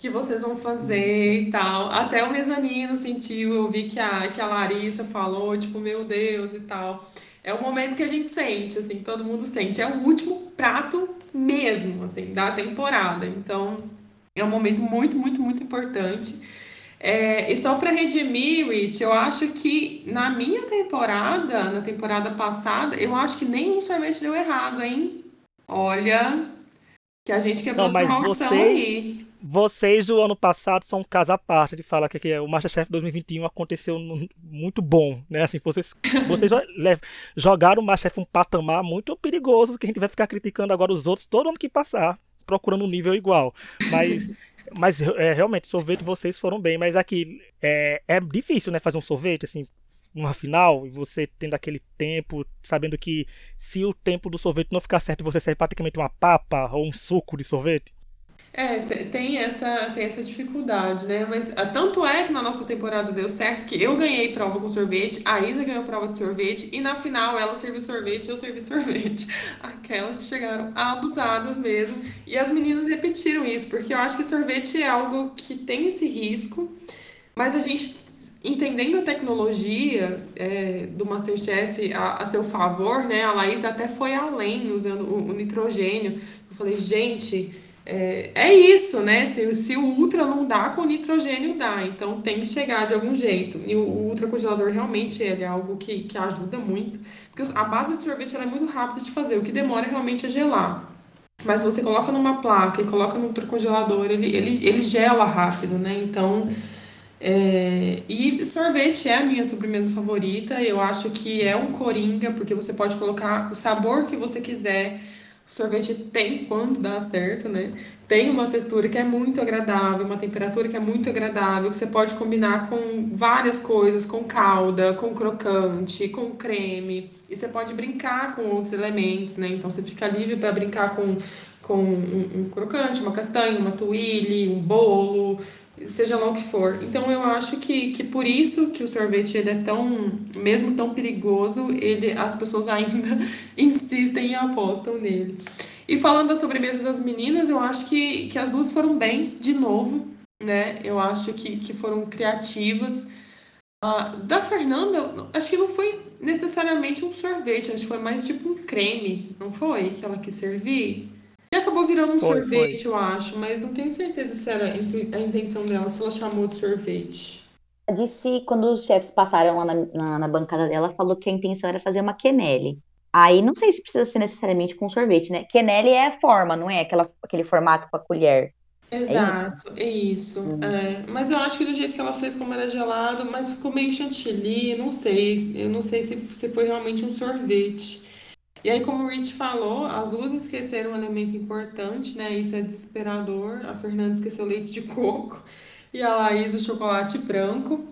que vocês vão fazer e tal. Até o mezanino sentiu, eu vi que a, que a Larissa falou, tipo, meu Deus e tal. É o momento que a gente sente, assim, todo mundo sente. É o último prato mesmo, assim, da temporada. Então, é um momento muito, muito, muito importante. É, e só para redimir, Rich, eu acho que na minha temporada, na temporada passada, eu acho que nenhum sorvete deu errado, hein? Olha, que a gente quebrou Não, essa vocês, aí. Vocês do ano passado são um caso à parte de falar que, que o Masterchef 2021 aconteceu muito bom, né? Assim, vocês, vocês jogaram o Masterchef um patamar muito perigoso que a gente vai ficar criticando agora os outros todo ano que passar, procurando um nível igual. Mas, mas é, realmente, sorvete vocês foram bem, mas aqui é, é difícil, né? Fazer um sorvete, assim, uma final e você tendo aquele tempo, sabendo que se o tempo do sorvete não ficar certo, você serve praticamente uma papa ou um suco de sorvete. É, tem essa, tem essa dificuldade, né? Mas ah, tanto é que na nossa temporada deu certo que eu ganhei prova com sorvete, a Isa ganhou prova de sorvete e na final ela serviu sorvete e eu servi sorvete. Aquelas que chegaram abusadas mesmo. E as meninas repetiram isso, porque eu acho que sorvete é algo que tem esse risco, mas a gente entendendo a tecnologia é, do Masterchef a, a, seu favor, né? A Laís até foi além usando o, o nitrogênio. Eu falei, gente é, é isso, né? Se, se o ultra não dá, com o nitrogênio dá. Então tem que chegar de algum jeito. E o, o ultracongelador realmente ele é algo que, que ajuda muito. Porque a base de sorvete é muito rápida de fazer. O que demora realmente é gelar. Mas você coloca numa placa e coloca no ultracongelador, ele, ele, ele gela rápido, né? Então. É, e sorvete é a minha sobremesa favorita. Eu acho que é um coringa, porque você pode colocar o sabor que você quiser o sorvete tem, quando dá certo, né? Tem uma textura que é muito agradável, uma temperatura que é muito agradável, que você pode combinar com várias coisas, com calda, com crocante, com creme. E você pode brincar com outros elementos, né? Então você fica livre para brincar com, com um, um crocante, uma castanha, uma tuile, um bolo seja lá o que for. Então eu acho que, que por isso que o sorvete ele é tão, mesmo tão perigoso, ele as pessoas ainda insistem e apostam nele. E falando da sobremesa das meninas, eu acho que, que as duas foram bem de novo, né? Eu acho que, que foram criativas. Uh, da Fernanda, acho que não foi necessariamente um sorvete, acho que foi mais tipo um creme, não foi? Que ela quis servir. E acabou virando um foi, sorvete, foi. eu acho, mas não tenho certeza se era a intenção dela, se ela chamou de sorvete. Disse, quando os chefs passaram lá na, na, na bancada dela, falou que a intenção era fazer uma quenelle. Aí não sei se precisa ser necessariamente com sorvete, né? Quenelle é a forma, não é aquela, aquele formato com a colher. Exato, é isso. É isso. Uhum. É. Mas eu acho que do jeito que ela fez, como era gelado, mas ficou meio chantilly, não sei. Eu não sei se, se foi realmente um sorvete. E aí, como o Rich falou, as duas esqueceram um elemento importante, né? Isso é desesperador. A Fernanda esqueceu leite de coco e a Laís o chocolate branco.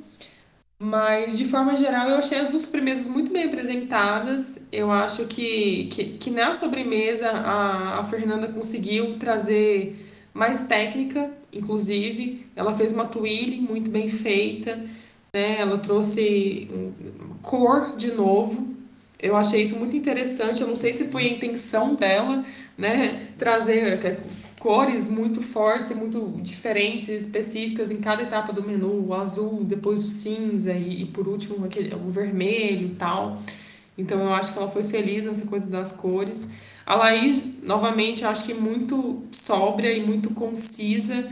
Mas, de forma geral, eu achei as duas sobremesas muito bem apresentadas. Eu acho que, que, que na sobremesa a, a Fernanda conseguiu trazer mais técnica, inclusive. Ela fez uma twirl muito bem feita, né? Ela trouxe cor de novo. Eu achei isso muito interessante. Eu não sei se foi a intenção dela, né? Trazer cores muito fortes e muito diferentes, específicas em cada etapa do menu, o azul, depois o cinza e, e por último aquele, o vermelho e tal. Então eu acho que ela foi feliz nessa coisa das cores. A Laís, novamente, acho que muito sóbria e muito concisa,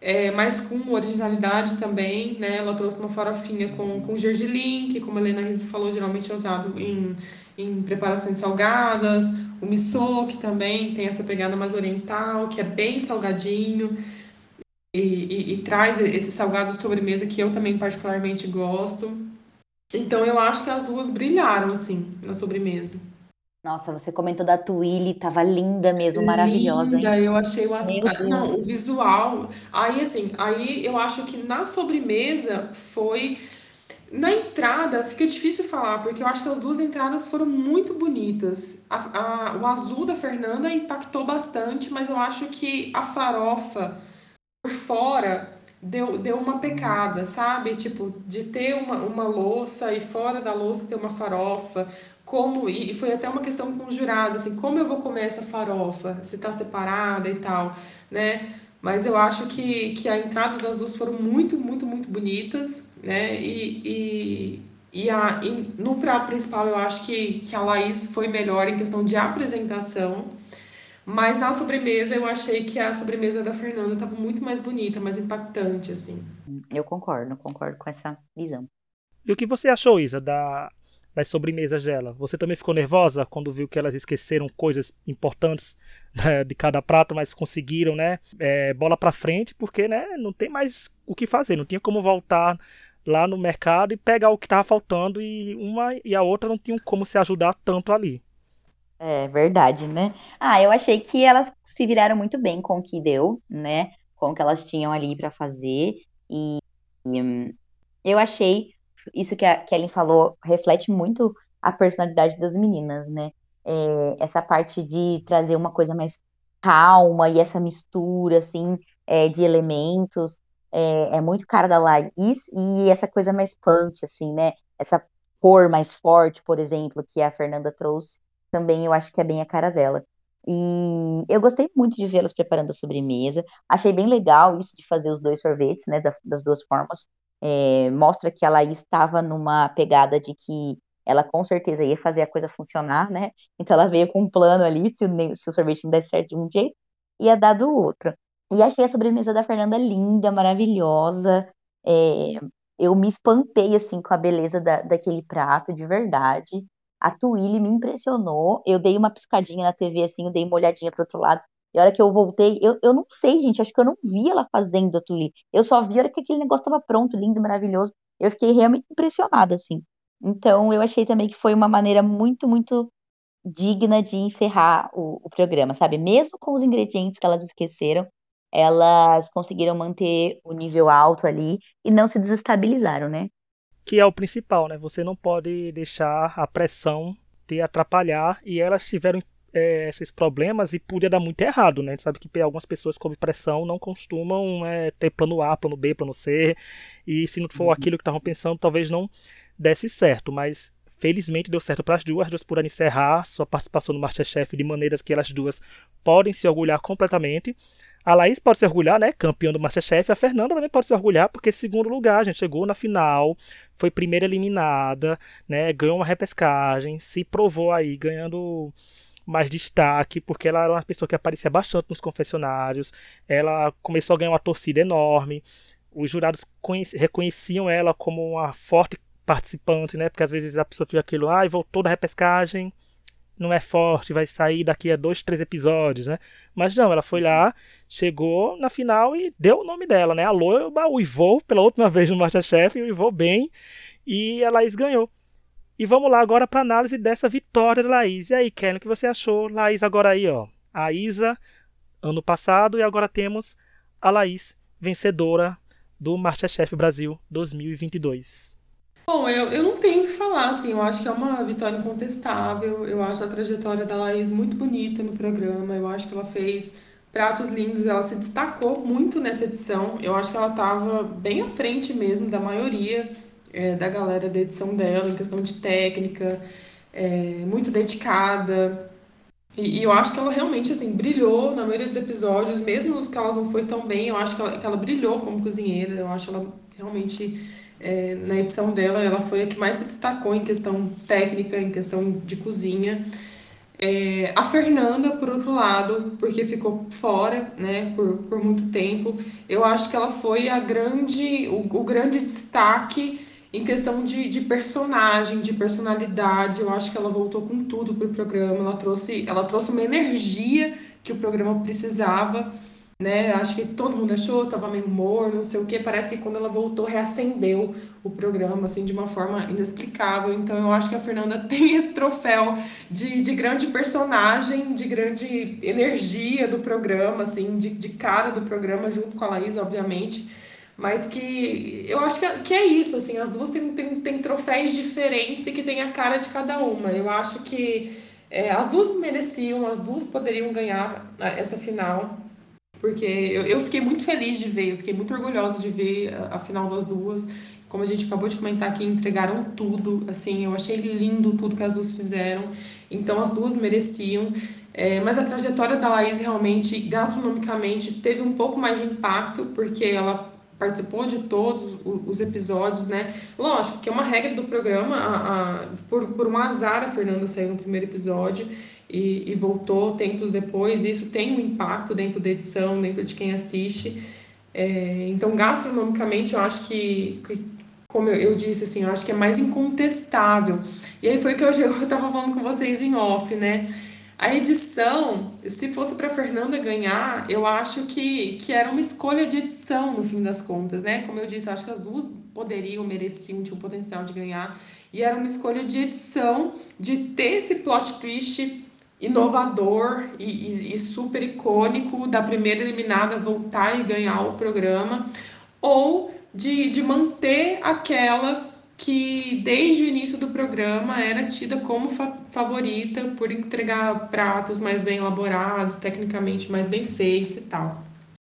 é, mas com originalidade também, né? Ela trouxe uma farofinha com, com gergelim, que como a Helena Rizzo falou, geralmente é usado em, em preparações salgadas, o miso, que também tem essa pegada mais oriental, que é bem salgadinho e, e, e traz esse salgado de sobremesa que eu também particularmente gosto. Então eu acho que as duas brilharam, assim, na sobremesa. Nossa, você comentou da Twilly, tava linda mesmo, maravilhosa. Linda, eu achei o aspecto. Não, o visual. Aí, assim, aí eu acho que na sobremesa foi na entrada, fica difícil falar, porque eu acho que as duas entradas foram muito bonitas. A, a, o azul da Fernanda impactou bastante, mas eu acho que a farofa por fora deu, deu uma pecada, sabe? Tipo, de ter uma, uma louça e fora da louça ter uma farofa. Como, e foi até uma questão com os jurados, assim, como eu vou comer essa farofa? Se tá separada e tal, né? Mas eu acho que, que a entrada das duas foram muito, muito, muito bonitas, né? E, e, e, a, e no prato principal eu acho que, que a Laís foi melhor em questão de apresentação. Mas na sobremesa eu achei que a sobremesa da Fernanda estava muito mais bonita, mais impactante, assim. Eu concordo, concordo com essa visão. E o que você achou, Isa, da, das sobremesas dela. Você também ficou nervosa quando viu que elas esqueceram coisas importantes né, de cada prato, mas conseguiram, né? É, bola para frente, porque, né? Não tem mais o que fazer, não tinha como voltar lá no mercado e pegar o que estava faltando e uma e a outra não tinham como se ajudar tanto ali. É verdade, né? Ah, eu achei que elas se viraram muito bem com o que deu, né? Com o que elas tinham ali para fazer e, e eu achei isso que a Kellen falou reflete muito a personalidade das meninas, né? É, essa parte de trazer uma coisa mais calma e essa mistura, assim, é, de elementos é, é, muito cara da Laís e essa coisa mais punk, assim, né? Essa cor mais forte, por exemplo, que a Fernanda trouxe, também eu acho que é bem a cara dela. E eu gostei muito de vê-las preparando a sobremesa. Achei bem legal isso de fazer os dois sorvetes, né, das duas formas é, mostra que ela estava numa pegada de que ela com certeza ia fazer a coisa funcionar, né? Então ela veio com um plano ali, se se o sorvete não desse certo de um jeito, ia dar do outro. E achei a sobremesa da Fernanda linda, maravilhosa. É, eu me espantei assim com a beleza da, daquele prato, de verdade. A Twilly me impressionou. Eu dei uma piscadinha na TV assim, eu dei uma olhadinha para outro lado. E a hora que eu voltei, eu, eu não sei, gente, acho que eu não vi ela fazendo a Tuli. Eu só vi a hora que aquele negócio estava pronto, lindo, maravilhoso. Eu fiquei realmente impressionada, assim. Então, eu achei também que foi uma maneira muito, muito digna de encerrar o, o programa, sabe? Mesmo com os ingredientes que elas esqueceram, elas conseguiram manter o nível alto ali e não se desestabilizaram, né? Que é o principal, né? Você não pode deixar a pressão te atrapalhar e elas tiveram é, esses problemas e podia dar muito errado, né? A gente sabe que algumas pessoas com pressão não costumam é, ter plano A, plano B, plano C, e se não for uhum. aquilo que estavam pensando, talvez não desse certo, mas felizmente deu certo para as duas, as duas puderam encerrar sua participação no Masterchef de maneiras que elas duas podem se orgulhar completamente. A Laís pode se orgulhar, né? Campeã do Masterchef. A Fernanda também pode se orgulhar, porque segundo lugar, a gente chegou na final, foi primeira eliminada, né? Ganhou uma repescagem, se provou aí, ganhando mais destaque, porque ela era uma pessoa que aparecia bastante nos confessionários, ela começou a ganhar uma torcida enorme, os jurados reconheciam ela como uma forte participante, né? Porque às vezes a pessoa fica aquilo, ah, voltou da repescagem, não é forte, vai sair daqui a dois, três episódios, né? Mas não, ela foi lá, chegou na final e deu o nome dela, né? A Loiba uivou pela última vez no Masterchef, uivou bem, e a Laís ganhou. E vamos lá agora para análise dessa vitória da Laís. E aí, Ken, o que você achou? Laís agora aí, ó. A Isa, ano passado, e agora temos a Laís, vencedora do Masterchef Brasil 2022. Bom, eu, eu não tenho o que falar, assim, eu acho que é uma vitória incontestável, eu acho a trajetória da Laís muito bonita no programa, eu acho que ela fez pratos lindos, ela se destacou muito nessa edição, eu acho que ela estava bem à frente mesmo da maioria é, da galera da edição dela, em questão de técnica, é, muito dedicada, e, e, eu acho que ela realmente, assim, brilhou na maioria dos episódios, mesmo nos que ela não foi tão bem, eu acho que ela, que ela brilhou como cozinheira, eu acho ela realmente é, na edição dela, ela foi a que mais se destacou em questão técnica, em questão de cozinha. É, a Fernanda, por outro lado, porque ficou fora, né, por, por muito tempo, eu acho que ela foi a grande, o, o grande destaque em questão de, de personagem, de personalidade. Eu acho que ela voltou com tudo pro programa, ela trouxe, ela trouxe uma energia que o programa precisava né? Acho que todo mundo achou, tava meio humor, não sei o que. Parece que quando ela voltou, reacendeu o programa, assim, de uma forma inexplicável. Então, eu acho que a Fernanda tem esse troféu de, de grande personagem, de grande energia do programa, assim, de, de cara do programa, junto com a Laís, obviamente. Mas que eu acho que é, que é isso, assim, as duas têm, têm, têm troféus diferentes e que tem a cara de cada uma. Eu acho que é, as duas mereciam, as duas poderiam ganhar essa final. Porque eu, eu fiquei muito feliz de ver, eu fiquei muito orgulhosa de ver a, a final das duas. Como a gente acabou de comentar aqui, entregaram tudo. Assim, eu achei lindo tudo que as duas fizeram. Então as duas mereciam. É, mas a trajetória da Laís realmente, gastronomicamente, teve um pouco mais de impacto, porque ela participou de todos os episódios, né? Lógico que é uma regra do programa, a, a, por, por um azar a Fernanda saiu no primeiro episódio e, e voltou tempos depois, isso tem um impacto dentro da edição, dentro de quem assiste. É, então, gastronomicamente, eu acho que, que como eu, eu, disse, assim, eu acho que é mais incontestável. E aí foi que eu estava falando com vocês em off, né? A edição, se fosse para Fernanda ganhar, eu acho que, que era uma escolha de edição no fim das contas, né? Como eu disse, acho que as duas poderiam, mereciam, tinham potencial de ganhar. E era uma escolha de edição, de ter esse plot twist inovador e, e, e, super icônico da primeira eliminada voltar e ganhar o programa, ou de, de manter aquela que desde o início do programa era tida como fa favorita por entregar pratos mais bem elaborados, tecnicamente mais bem feitos e tal.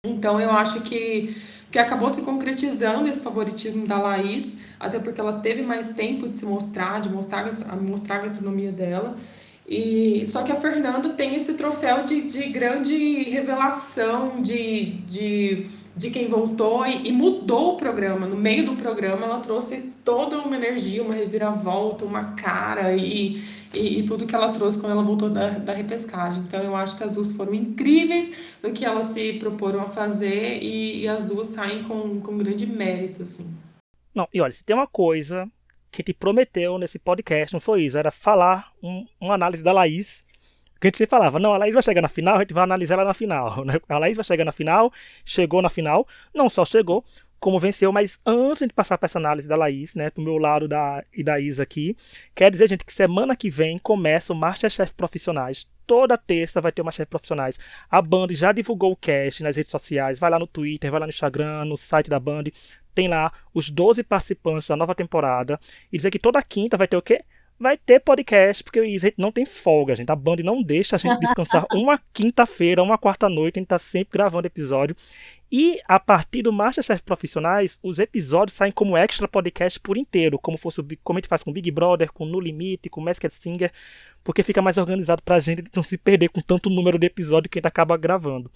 Então eu acho que, que acabou se concretizando esse favoritismo da Laís, até porque ela teve mais tempo de se mostrar, de mostrar, mostrar a gastronomia dela. E, só que a Fernanda tem esse troféu de, de grande revelação, de, de, de quem voltou e, e, mudou o programa. No meio do programa, ela trouxe toda uma energia, uma reviravolta, uma cara e, e, e tudo que ela trouxe quando ela voltou da, da repescagem. Então, eu acho que as duas foram incríveis no que elas se proporam a fazer e, e as duas saem com, com grande mérito. Assim. Não, e olha, se tem uma coisa que te prometeu nesse podcast, não foi isso, era falar um, uma análise da Laís. Que a gente falava, não, a Laís vai chegar na final, a gente vai analisar ela na final. Né? A Laís vai chegar na final, chegou na final, não só chegou, como venceu, mas antes de passar para essa análise da Laís, né, pro meu lado da, e da Isa aqui, quer dizer, gente, que semana que vem começa o Masterchef Profissionais. Toda terça vai ter o Masterchef Profissionais. A Band já divulgou o cast nas redes sociais, vai lá no Twitter, vai lá no Instagram, no site da Band, tem lá os 12 participantes da nova temporada. E dizer que toda quinta vai ter o quê? Vai ter podcast, porque a gente não tem folga, gente. A Band não deixa a gente descansar uma quinta-feira, uma quarta-noite. A gente tá sempre gravando episódio. E a partir do Masterchef Profissionais, os episódios saem como extra podcast por inteiro, como fosse como a gente faz com Big Brother, com No Limite, com Masked Singer, porque fica mais organizado pra gente não se perder com tanto número de episódio que a gente acaba gravando.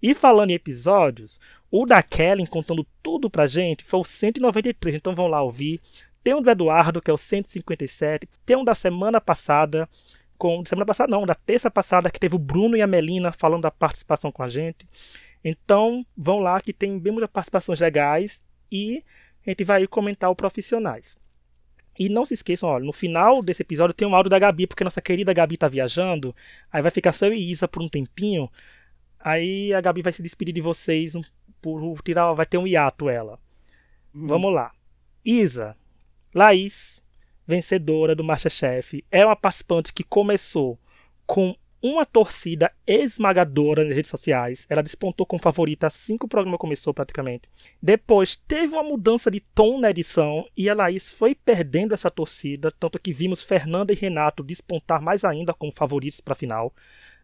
E falando em episódios, o da Kellen contando tudo pra gente foi o 193, então vão lá ouvir. Tem um do Eduardo, que é o 157, tem um da semana passada, com semana passada não, da terça passada que teve o Bruno e a Melina falando da participação com a gente. Então, vão lá que tem bem muitas participações legais e a gente vai comentar o profissionais. E não se esqueçam, olha, no final desse episódio tem um áudio da Gabi, porque nossa querida Gabi tá viajando. Aí vai ficar só eu e Isa por um tempinho. Aí a Gabi vai se despedir de vocês por tirar, vai ter um hiato ela. Uhum. Vamos lá. Isa, Laís, vencedora do Masterchef, é uma participante que começou com uma torcida esmagadora nas redes sociais. Ela despontou como favorita assim que o programa começou, praticamente. Depois teve uma mudança de tom na edição e a Laís foi perdendo essa torcida, tanto que vimos Fernanda e Renato despontar mais ainda como favoritos para a final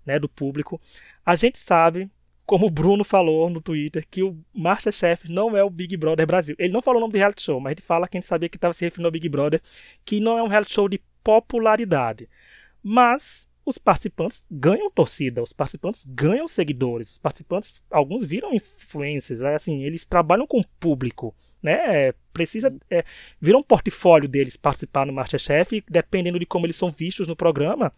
né, do público. A gente sabe, como o Bruno falou no Twitter, que o Masterchef não é o Big Brother Brasil. Ele não falou o nome do reality show, mas ele fala que a gente sabia que estava se referindo ao Big Brother, que não é um reality show de popularidade. Mas os participantes ganham torcida, os participantes ganham seguidores, os participantes, alguns viram influencers, é assim, eles trabalham com o público, né? É, precisa é, um portfólio deles participar no MasterChef, e dependendo de como eles são vistos no programa,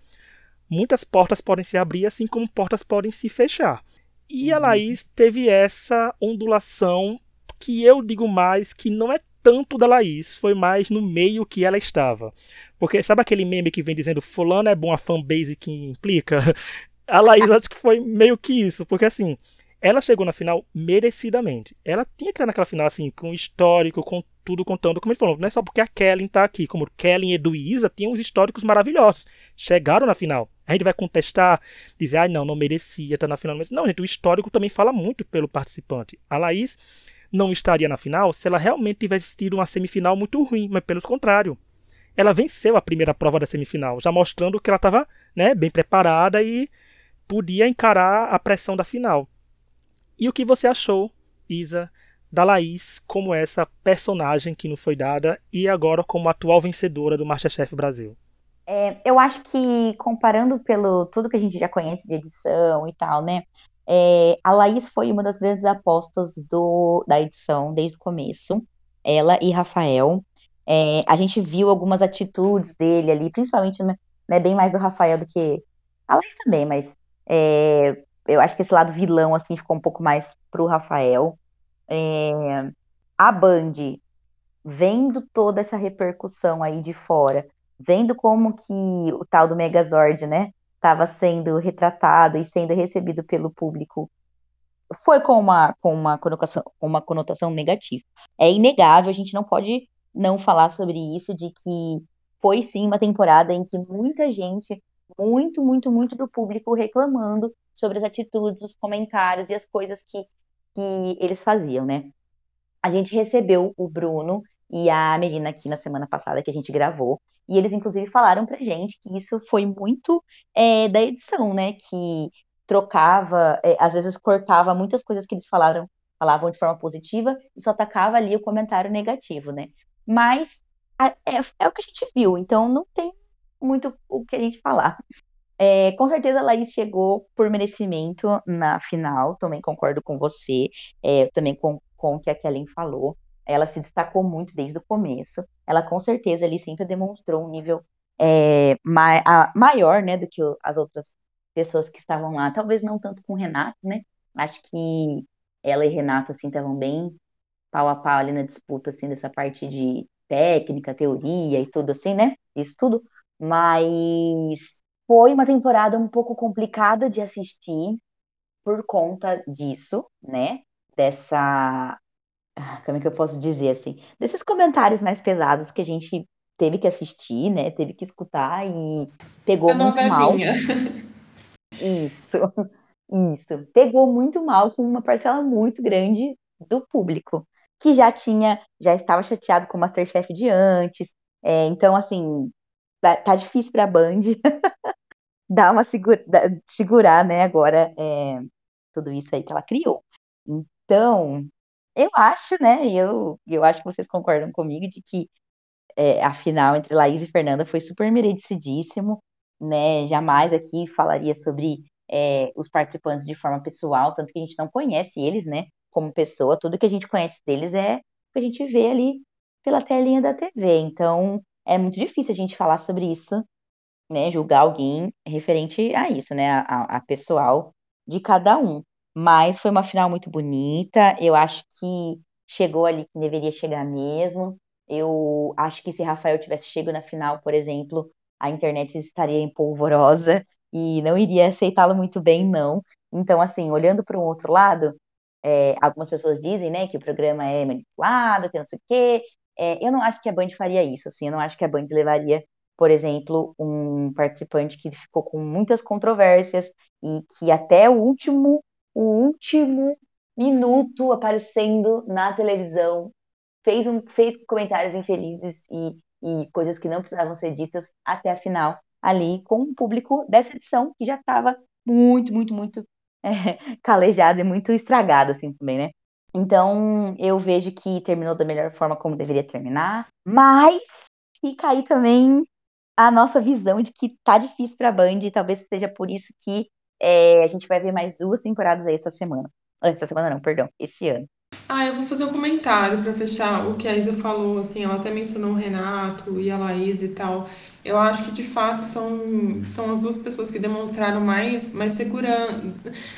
muitas portas podem se abrir, assim como portas podem se fechar. E a. Laís teve essa ondulação que eu digo mais que não é tanto da Laís, foi mais no meio que ela estava. Porque sabe aquele meme que vem dizendo fulano é bom a fanbase que implica? A Laís acho que foi meio que isso, porque assim, ela chegou na final merecidamente. Ela tinha que estar naquela final assim, com histórico, com tudo contando, como ele falou, não é só porque a Kellen tá aqui, como Kellen e Eduísa tinham uns históricos maravilhosos. Chegaram na final. A gente vai contestar, dizer, ah, não, não merecia estar na final. Mas não, gente, o histórico também fala muito pelo participante. A Laís não estaria na final se ela realmente tivesse tido uma semifinal muito ruim, mas pelo contrário. Ela venceu a primeira prova da semifinal, já mostrando que ela estava né, bem preparada e podia encarar a pressão da final. E o que você achou, Isa, da Laís como essa personagem que não foi dada e agora como atual vencedora do Masterchef Brasil? É, eu acho que comparando pelo tudo que a gente já conhece de edição e tal, né? É, a Laís foi uma das grandes apostas do, da edição desde o começo. Ela e Rafael. É, a gente viu algumas atitudes dele ali, principalmente né, né bem mais do Rafael do que a Laís também, mas é, eu acho que esse lado vilão assim ficou um pouco mais pro Rafael. É, a Band, vendo toda essa repercussão aí de fora, vendo como que o tal do Megazord, né, estava sendo retratado e sendo recebido pelo público foi com uma, com uma, conotação, uma conotação negativa. É inegável, a gente não pode não falar sobre isso, de que foi sim uma temporada em que muita gente, muito, muito, muito do público reclamando sobre as atitudes, os comentários e as coisas que, que eles faziam, né? A gente recebeu o Bruno e a Melina aqui na semana passada que a gente gravou. E eles, inclusive, falaram pra gente que isso foi muito é, da edição, né? Que trocava, é, às vezes cortava muitas coisas que eles falaram, falavam de forma positiva e só atacava ali o comentário negativo, né? Mas é, é o que a gente viu, então não tem muito o que a gente falar. É, com certeza a Laís chegou por merecimento na final, também concordo com você, é, também com, com o que a Kellen falou ela se destacou muito desde o começo. Ela com certeza ali sempre demonstrou um nível é, ma a, maior, né, do que o, as outras pessoas que estavam lá. Talvez não tanto com o Renato, né? Acho que ela e Renato assim estavam bem pau a pau ali na disputa assim dessa parte de técnica, teoria e tudo assim, né? Isso tudo. Mas foi uma temporada um pouco complicada de assistir por conta disso, né? Dessa ah, como é que eu posso dizer assim, desses comentários mais pesados que a gente teve que assistir, né? Teve que escutar e pegou a muito mal. Isso, isso. Pegou muito mal com uma parcela muito grande do público, que já tinha, já estava chateado com o Masterchef de antes. É, então, assim, tá, tá difícil para a Band dar uma segura, segurar, né, agora é, tudo isso aí que ela criou. Então, eu acho, né? Eu, eu acho que vocês concordam comigo de que é, a final entre Laís e Fernanda foi super merecidíssimo, né? Jamais aqui falaria sobre é, os participantes de forma pessoal, tanto que a gente não conhece eles, né? Como pessoa, tudo que a gente conhece deles é o que a gente vê ali pela telinha da TV. Então, é muito difícil a gente falar sobre isso, né? Julgar alguém referente a isso, né? A, a pessoal de cada um. Mas foi uma final muito bonita. Eu acho que chegou ali que deveria chegar mesmo. Eu acho que se Rafael tivesse chegado na final, por exemplo, a internet estaria em polvorosa e não iria aceitá-lo muito bem, não. Então, assim, olhando para um outro lado, é, algumas pessoas dizem, né, que o programa é manipulado, que não sei o quê. É, eu não acho que a Band faria isso, assim, eu não acho que a Band levaria por exemplo, um participante que ficou com muitas controvérsias e que até o último, o último minuto aparecendo na televisão fez, um, fez comentários infelizes e, e coisas que não precisavam ser ditas até a final, ali com o público dessa edição que já estava muito, muito, muito é, calejado e muito estragado, assim, também, né? Então, eu vejo que terminou da melhor forma como deveria terminar, mas fica aí também a nossa visão de que tá difícil pra Band, e talvez seja por isso que é, a gente vai ver mais duas temporadas aí essa semana. Essa semana não, perdão, esse ano. Ah, eu vou fazer um comentário para fechar o que a Isa falou, assim, ela até mencionou o Renato e a Laís e tal. Eu acho que de fato são, são as duas pessoas que demonstraram mais, mais segurança.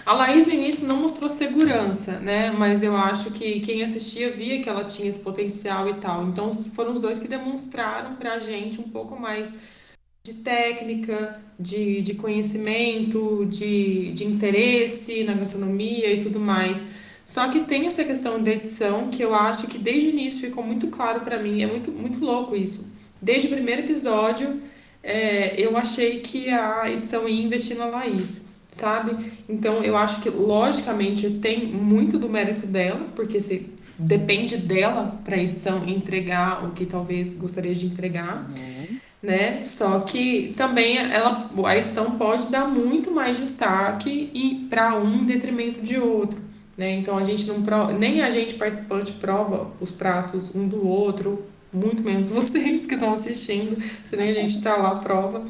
A Laís no início não mostrou segurança, né? Mas eu acho que quem assistia via que ela tinha esse potencial e tal. Então foram os dois que demonstraram pra gente um pouco mais de técnica, de, de conhecimento, de, de interesse na gastronomia e tudo mais. Só que tem essa questão da edição que eu acho que desde o início ficou muito claro para mim. É muito, muito louco isso. Desde o primeiro episódio, é, eu achei que a edição ia investir na Laís, sabe? Então eu acho que, logicamente, tem muito do mérito dela, porque se depende dela para a edição entregar o que talvez gostaria de entregar. Uhum. Né? Só que também ela, a edição pode dar muito mais destaque para um em detrimento de outro. Né? Então a gente não nem a gente participante prova os pratos um do outro, muito menos vocês que estão assistindo, se nem a gente está lá prova.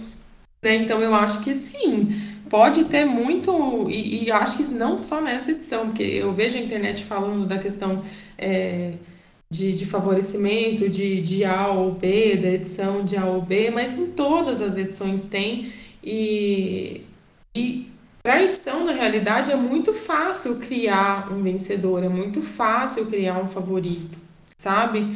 Né? Então eu acho que sim, pode ter muito, e, e acho que não só nessa edição, porque eu vejo a internet falando da questão é, de, de favorecimento de, de A ou B, da edição de A ou B, mas em todas as edições tem. E, e para edição, na realidade, é muito fácil criar um vencedor, é muito fácil criar um favorito, sabe?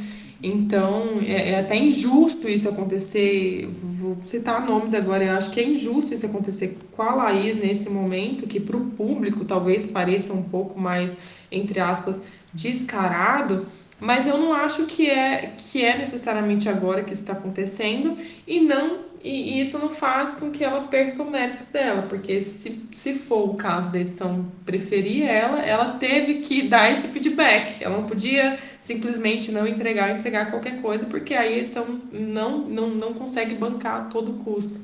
Então, é, é, até injusto isso acontecer. Vou citar nomes agora, eu acho que é injusto isso acontecer com a Laís nesse momento, que para o público talvez pareça um pouco mais, entre aspas, descarado, mas eu não acho que é, que é necessariamente agora que isso está acontecendo e não e, isso não faz com que ela perca o mérito dela, porque se, se for o caso da edição preferir ela, ela teve que dar esse feedback. Ela não podia simplesmente não entregar, entregar qualquer coisa, porque aí a edição não, não, não consegue bancar a todo custo.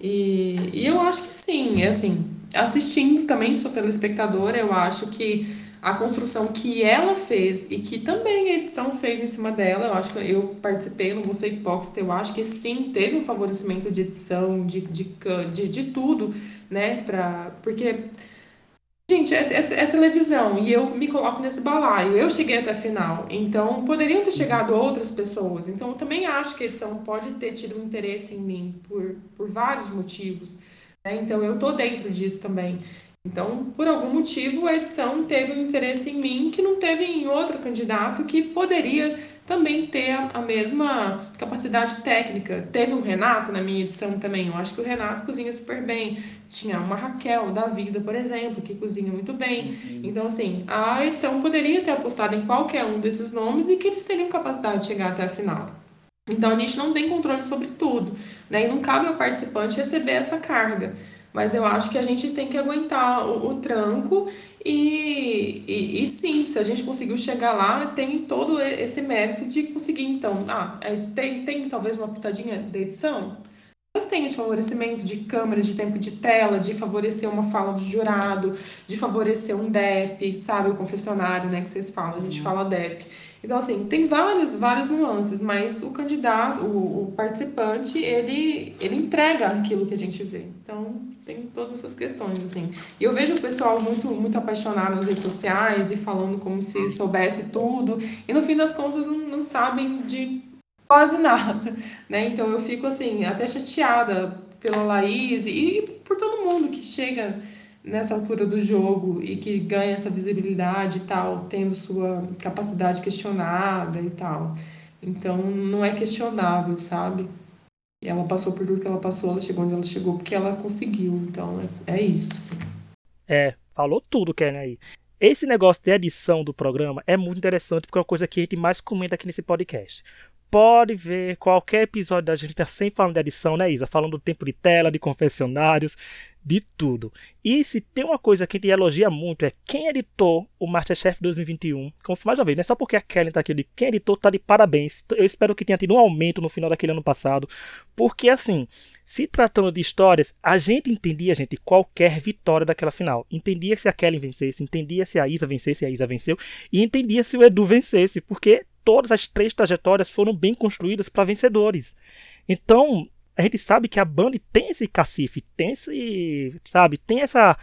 E, e eu acho que sim, é assim, assistindo também sou telespectadora, eu acho que a construção que ela fez e que também a edição fez em cima dela, eu acho que eu participei, não vou ser hipócrita, eu acho que sim, teve um favorecimento de edição, de, de, de, de tudo, né? Pra, porque, gente, é, é, é, televisão e eu me coloco nesse balaio. Eu cheguei até a final, então poderiam ter chegado outras pessoas. Então eu também acho que a edição pode ter tido um interesse em mim por, por vários motivos. Né? Então eu tô dentro disso também. Então, por algum motivo, a edição teve um interesse em mim que não teve em outro candidato que poderia também ter a, mesma capacidade técnica. Teve um Renato na minha edição também. Eu acho que o Renato cozinha super bem. Tinha uma Raquel da Vida, por exemplo, que cozinha muito bem. Uhum. Então, assim, a edição poderia ter apostado em qualquer um desses nomes e que eles teriam capacidade de chegar até a final. Então, a gente não tem controle sobre tudo. Né? E não cabe ao participante receber essa carga. Mas eu acho que a gente tem que aguentar o, o tranco e, e, e, sim, se a gente conseguiu chegar lá, tem todo esse mérito de conseguir, então, ah, é, tem, tem talvez uma pitadinha de edição? Mas tem esse favorecimento de câmera, de tempo de tela, de favorecer uma fala do jurado, de favorecer um DEP, sabe? O confessionário, né, que vocês falam, a gente uhum. fala DEP. Então, assim, tem várias, várias nuances, mas o candidato, o, o participante, ele, ele entrega aquilo que a gente vê. Então, tem todas essas questões, assim. E eu vejo o pessoal muito, muito apaixonado nas redes sociais e falando como se soubesse tudo, e no fim das contas não, não sabem de quase nada, né? Então eu fico, assim, até chateada pela Laís e por todo mundo que chega nessa altura do jogo e que ganha essa visibilidade e tal, tendo sua capacidade questionada e tal. Então não é questionável, sabe? E ela passou por tudo que ela passou, ela chegou onde ela chegou porque ela conseguiu. Então é, é isso. Assim. É, falou tudo, Ken aí. Esse negócio de edição do programa é muito interessante porque é uma coisa que a gente mais comenta aqui nesse podcast. pode ver qualquer episódio da gente, tá sempre falando de edição, né, Isa? Falando do tempo de tela, de confessionários, de tudo. E se tem uma coisa que gente elogia muito é quem editou o Masterchef 2021. Como mais uma vez, não é só porque a Kelly tá aqui, quem editou tá de parabéns. Eu espero que tenha tido um aumento no final daquele ano passado. Porque assim, se tratando de histórias, a gente entendia, gente, qualquer vitória daquela final. Entendia se a Kelly vencesse, entendia se a Isa vencesse, a Isa venceu, e entendia se o Edu vencesse, porque todas as três trajetórias foram bem construídas para vencedores. Então, a gente sabe que a Band tem esse cacife, tem esse, sabe, tem essa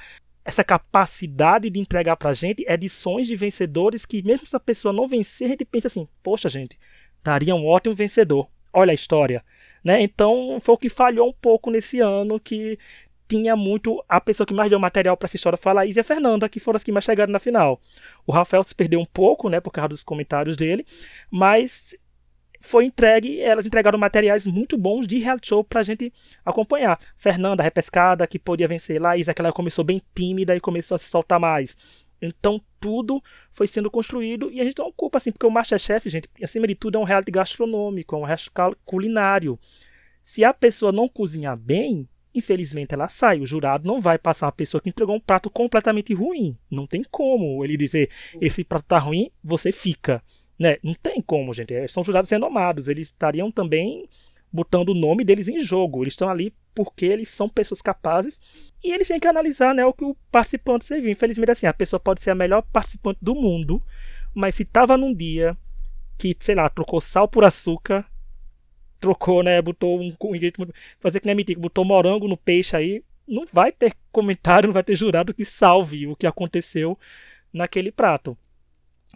essa capacidade de entregar pra gente edições de vencedores que mesmo se a pessoa não vencer, a gente pensa assim, poxa gente, daria um ótimo vencedor. Olha a história, né? Então foi o que falhou um pouco nesse ano que tinha muito a pessoa que mais deu material para essa história foi a Laís e a Fernanda, que foram as que mais chegaram na final. O Rafael se perdeu um pouco, né, por causa dos comentários dele, mas foi entregue, elas entregaram materiais muito bons de reality show pra gente acompanhar. Fernanda, repescada, que podia vencer. Laís, aquela começou bem tímida e começou a se soltar mais. Então tudo foi sendo construído e a gente não culpa assim, porque o Masterchef, gente, acima de tudo é um reality gastronômico, é um reality culinário. Se a pessoa não cozinhar bem, infelizmente ela sai. O jurado não vai passar uma pessoa que entregou um prato completamente ruim. Não tem como ele dizer esse prato tá ruim, você fica. Né? Não tem como, gente. É, são jurados renomados. Eles estariam também botando o nome deles em jogo. Eles estão ali porque eles são pessoas capazes e eles têm que analisar né, o que o participante serviu. Infelizmente, assim, a pessoa pode ser a melhor participante do mundo, mas se estava num dia que, sei lá, trocou sal por açúcar, trocou, né, botou um fazer que nem mentir, botou morango no peixe aí, não vai ter comentário, não vai ter jurado que salve o que aconteceu naquele prato.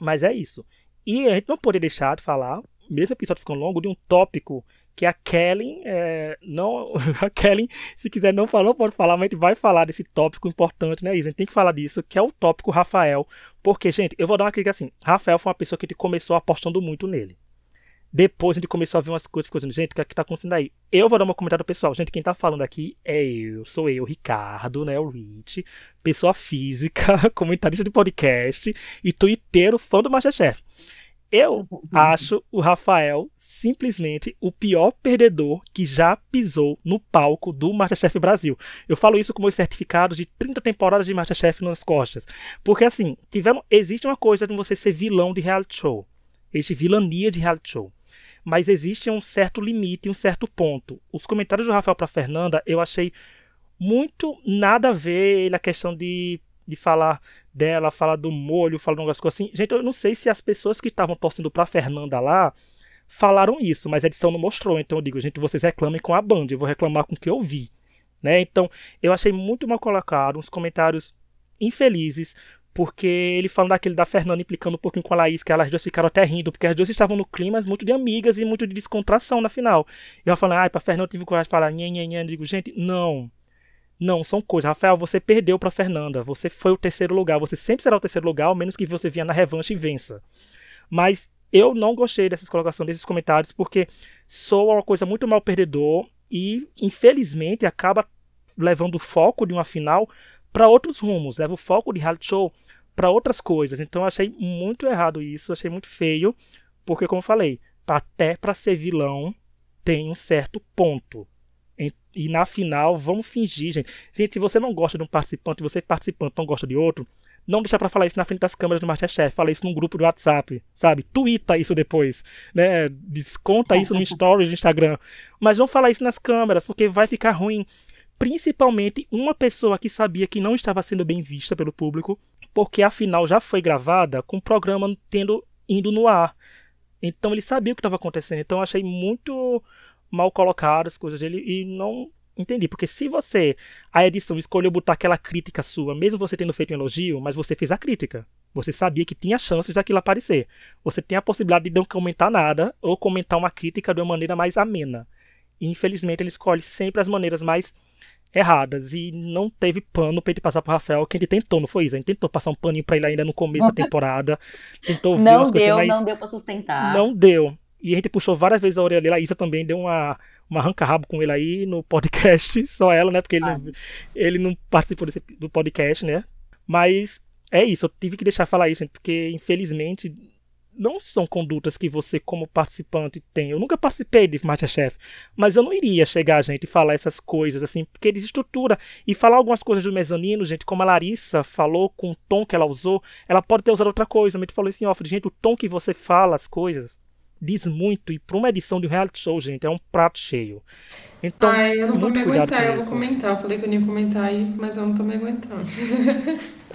Mas é isso. E a gente não pode deixar de falar, mesmo o episódio ficando longo, de um tópico que a Kelly, é, não, a Kelly, se quiser não falar, pode falar, mas a gente vai falar desse tópico importante, né, Isa? A gente tem que falar disso, que é o tópico Rafael, porque, gente, eu vou dar uma crítica assim, Rafael foi uma pessoa que começou apostando muito nele. Depois a gente começou a ver umas coisas, ficou gente, o que é que tá acontecendo aí? Eu vou dar uma comentário pessoal. Gente, quem tá falando aqui é eu, sou eu, Ricardo, né, o Rich, pessoa física, comentarista de podcast e twitteiro fã do Masterchef. Eu acho o Rafael simplesmente o pior perdedor que já pisou no palco do Masterchef Brasil. Eu falo isso com meus certificados de 30 temporadas de Masterchef nas costas. Porque assim, tiveram, existe uma coisa de você ser vilão de reality show. Existe vilania de reality show. Mas existe um certo limite, um certo ponto. Os comentários do Rafael para Fernanda, eu achei muito nada a ver na questão de de falar dela, falar do molho, falar um negócio assim. Gente, eu não sei se as pessoas que estavam torcendo pra Fernanda lá falaram isso, mas a edição não mostrou. Então eu digo, gente, vocês reclamem com a Band, eu vou reclamar com o que eu vi. Né? Então, eu achei muito mal colocado, uns comentários infelizes, porque ele falando daquele da Fernanda implicando um pouquinho com a Laís, que elas duas ficaram até rindo, porque as duas estavam no clima muito de amigas e muito de descontração na final. E eu falando, ai, pra Fernanda tive coragem de falar, nhen. Eu digo, gente, não. Não, são coisas. Rafael, você perdeu para Fernanda. Você foi o terceiro lugar. Você sempre será o terceiro lugar, ao menos que você venha na revanche e vença. Mas eu não gostei dessas colocações, desses comentários, porque soa uma coisa muito mal perdedor e, infelizmente, acaba levando o foco de uma final para outros rumos. Leva o foco de reality show para outras coisas. Então achei muito errado isso, achei muito feio, porque, como eu falei, até para ser vilão tem um certo ponto. E na final, vamos fingir, gente. Gente, se você não gosta de um participante, você participante não gosta de outro, não deixa para falar isso na frente das câmeras do Masterchef. Fala isso num grupo do WhatsApp, sabe? Twitta isso depois, né? Desconta isso no stories do Instagram. Mas não fala isso nas câmeras, porque vai ficar ruim. Principalmente uma pessoa que sabia que não estava sendo bem vista pelo público, porque a final já foi gravada com o programa tendo indo no ar. Então ele sabia o que estava acontecendo. Então eu achei muito mal colocadas as coisas dele e não entendi. Porque se você, a edição, escolheu botar aquela crítica sua, mesmo você tendo feito um elogio, mas você fez a crítica. Você sabia que tinha chances daquilo aparecer. Você tem a possibilidade de não comentar nada ou comentar uma crítica de uma maneira mais amena. E infelizmente ele escolhe sempre as maneiras mais erradas e não teve pano pra ele passar pro Rafael, que ele tentou, não foi isso? A gente tentou passar um paninho pra ele ainda no começo da temporada, tentou ver não umas coisas, deu, mas não deu pra sustentar. não deu. E a gente puxou várias vezes a orelha dele. A Isa também deu uma, uma arranca-rabo com ele aí no podcast. Só ela, né? Porque ele, não, ele não participou desse, do podcast, né? Mas é isso. Eu tive que deixar falar isso, porque infelizmente não são condutas que você, como participante, tem. Eu nunca participei de Masterchef, mas eu não iria chegar, gente, e falar essas coisas, assim, porque desestrutura. E falar algumas coisas do mezanino, gente, como a Larissa falou, com o tom que ela usou, ela pode ter usado outra coisa. A gente falou assim, ó, gente, o tom que você fala as coisas diz muito. E para uma edição de um reality show, gente, é um prato cheio. Então, Ai, eu não vou me aguentar, eu vou comentar. Eu falei que eu não ia comentar isso, mas eu não tô me aguentando.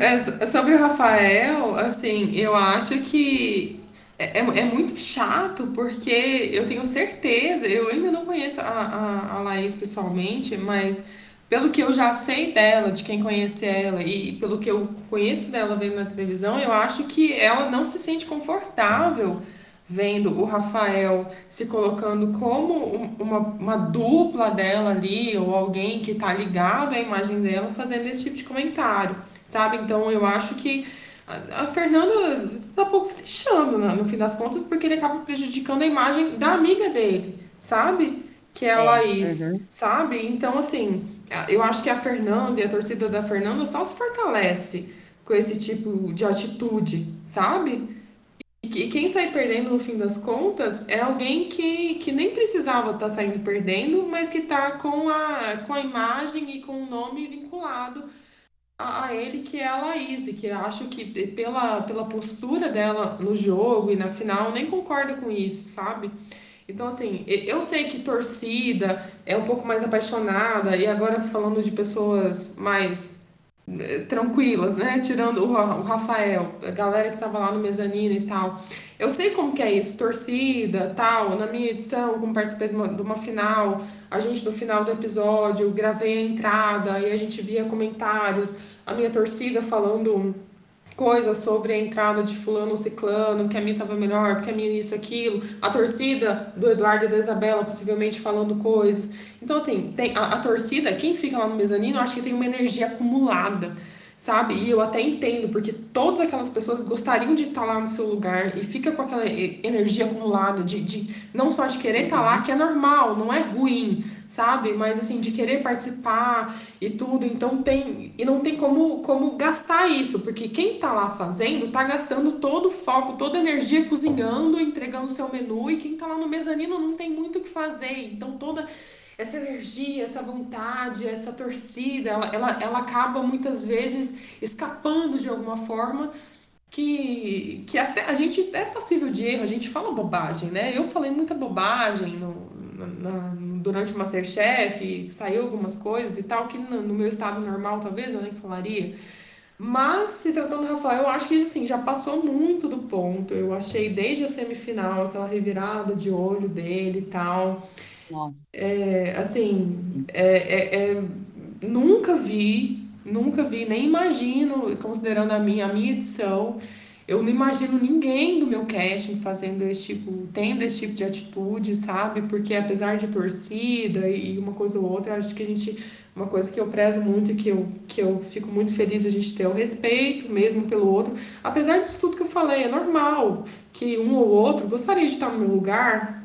É, sobre o Rafael, assim, eu acho que é, é, é muito chato, porque eu tenho certeza, eu ainda não conheço a, a, a Laís pessoalmente, mas pelo que eu já sei dela, de quem conhece ela, e pelo que eu conheço dela vendo na televisão, eu acho que ela não se sente confortável vendo o Rafael se colocando como uma, uma dupla dela ali, ou alguém que tá ligado à imagem dela, fazendo esse tipo de comentário, sabe? Então eu acho que a, a Fernanda tá pouco se lixando né, no fim das contas, porque ele acaba prejudicando a imagem da amiga dele, sabe? Que é a é, Laís, uhum. sabe? Então, assim, eu acho que a Fernanda e a torcida da Fernanda só se fortalece com esse tipo de atitude, sabe? E quem sai perdendo no fim das contas é alguém que, que nem precisava estar tá saindo perdendo, mas que está com a, com a imagem e com o nome vinculado a, a ele, que é a Laís, que eu acho que pela, pela postura dela no jogo e na final, nem concorda com isso, sabe? Então, assim, eu sei que torcida é um pouco mais apaixonada, e agora falando de pessoas mais tranquilas, né? Tirando o, o Rafael, a galera que tava lá no mezanino e tal. Eu sei como que é isso, torcida, tal. Na minha edição, como participei de uma, de uma final, a gente no final do episódio gravei a entrada e a gente via comentários, a minha torcida falando coisas sobre a entrada de fulano ou ciclano, que a minha estava melhor, porque a minha isso, aquilo, a torcida do Eduardo e da Isabela possivelmente falando coisas. Então, assim, tem a, a torcida, quem fica lá no mezanino, acho que tem uma energia acumulada sabe? E eu até entendo, porque todas aquelas pessoas gostariam de estar lá no seu lugar e fica com aquela energia acumulada de, de não só de querer estar lá, que é normal, não é ruim, sabe? Mas assim, de querer participar e tudo. Então tem. E não tem como, como gastar isso, porque quem tá lá fazendo tá gastando todo o foco, toda a energia cozinhando, entregando seu menu, e quem tá lá no mezanino não tem muito o que fazer. Então toda essa energia, essa vontade, essa torcida, ela, ela, ela acaba muitas vezes escapando de alguma forma que, que até a gente é passível de erro, a gente fala bobagem, né? Eu falei muita bobagem no, na, durante o Masterchef, saiu algumas coisas e tal, que no, no, meu estado normal talvez eu nem falaria. Mas, se tratando do Rafael, eu acho que assim, já passou muito do ponto. Eu achei desde a semifinal aquela revirada de olho dele e tal. Nossa. É, assim, é, é, é, nunca vi, nunca vi, nem imagino, considerando a minha, a minha edição, eu não imagino ninguém do meu casting fazendo esse tipo, tendo esse tipo de atitude, sabe? Porque apesar de torcida e uma coisa ou outra, acho que a gente, uma coisa que eu prezo muito e que eu, que eu fico muito feliz a gente ter o respeito mesmo pelo outro. Apesar disso tudo que eu falei, é normal que um ou outro gostaria de estar no meu lugar,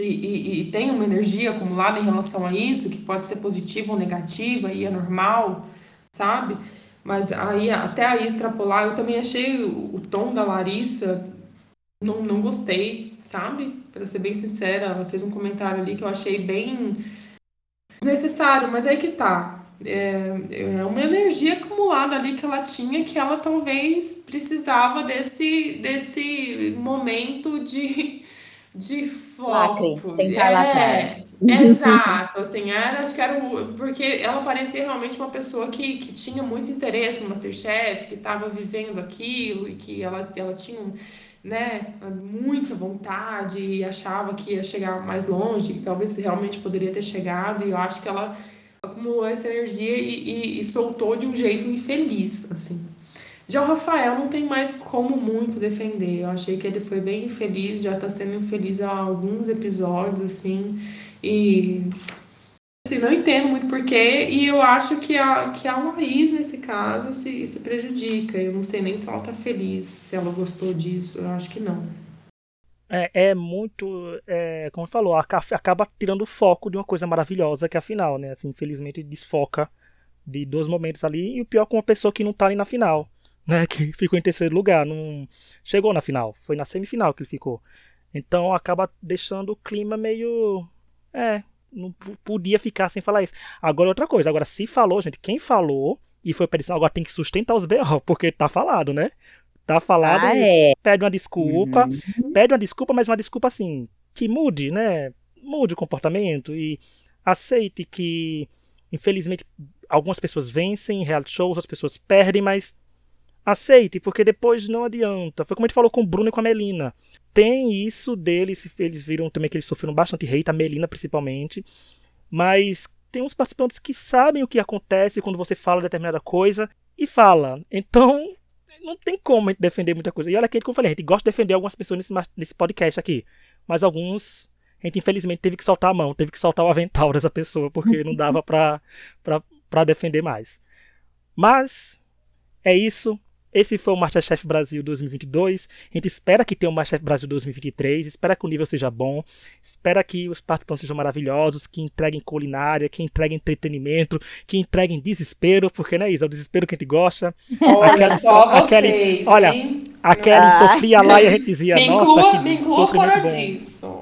e, e, e, tem uma energia acumulada em relação a isso, que pode ser positiva ou negativa, e é normal, sabe? Mas aí, até aí extrapolar, eu também achei o, o tom da Larissa, não, não gostei, sabe? Pra ser bem sincera, ela fez um comentário ali que eu achei bem necessário, mas aí que tá. É, é uma energia acumulada ali que ela tinha que ela talvez precisava desse, desse momento de de foco. Lacre, é, exato, assim, era, acho que era o, porque ela parecia realmente uma pessoa que, que tinha muito interesse no Masterchef, que estava vivendo aquilo e que ela, ela tinha, né, muita vontade e achava que ia chegar mais longe, que talvez realmente poderia ter chegado, e eu acho que ela acumulou essa energia e, e, e soltou de um jeito infeliz, assim. Já o Rafael não tem mais como muito defender. Eu achei que ele foi bem infeliz, já tá sendo infeliz há alguns episódios, assim. E assim, não entendo muito porquê. E eu acho que a, que a Laís, nesse caso, se, se prejudica. Eu não sei nem se ela tá feliz, se ela gostou disso. Eu acho que não. É, é muito. É, como falou, acaba tirando o foco de uma coisa maravilhosa que é a final, né? Assim, infelizmente desfoca de dois momentos ali. E o pior com uma pessoa que não tá ali na final né, que ficou em terceiro lugar, não chegou na final, foi na semifinal que ele ficou. Então acaba deixando o clima meio é, não podia ficar sem falar isso. Agora outra coisa, agora se falou, gente, quem falou e foi para agora tem que sustentar os BO, porque tá falado, né? Tá falado, ah, é. pede uma desculpa, uhum. pede uma desculpa, mas uma desculpa assim, que mude, né? Mude o comportamento e aceite que infelizmente algumas pessoas vencem em reality shows, outras pessoas perdem, mas aceite, porque depois não adianta. Foi como a gente falou com o Bruno e com a Melina. Tem isso deles, eles viram também que eles sofreram bastante hate, a Melina principalmente. Mas tem uns participantes que sabem o que acontece quando você fala determinada coisa e fala. Então, não tem como a gente defender muita coisa. E olha que, como eu falei, a gente gosta de defender algumas pessoas nesse, nesse podcast aqui. Mas alguns, a gente infelizmente teve que soltar a mão, teve que soltar o avental dessa pessoa, porque não dava pra, pra, pra defender mais. Mas, é isso. Esse foi o Masterchef Brasil 2022. A gente espera que tenha o Masterchef Brasil 2023. Espera que o nível seja bom. Espera que os participantes sejam maravilhosos, que entreguem culinária, que entreguem entretenimento, que entreguem desespero, porque, né, Isa? É o desespero que a gente gosta. Olha aquela, só aquele, vocês, olha, a Kelly ah. sofria lá e a gente dizia, me nossa, inclua, que me inclua fora disso.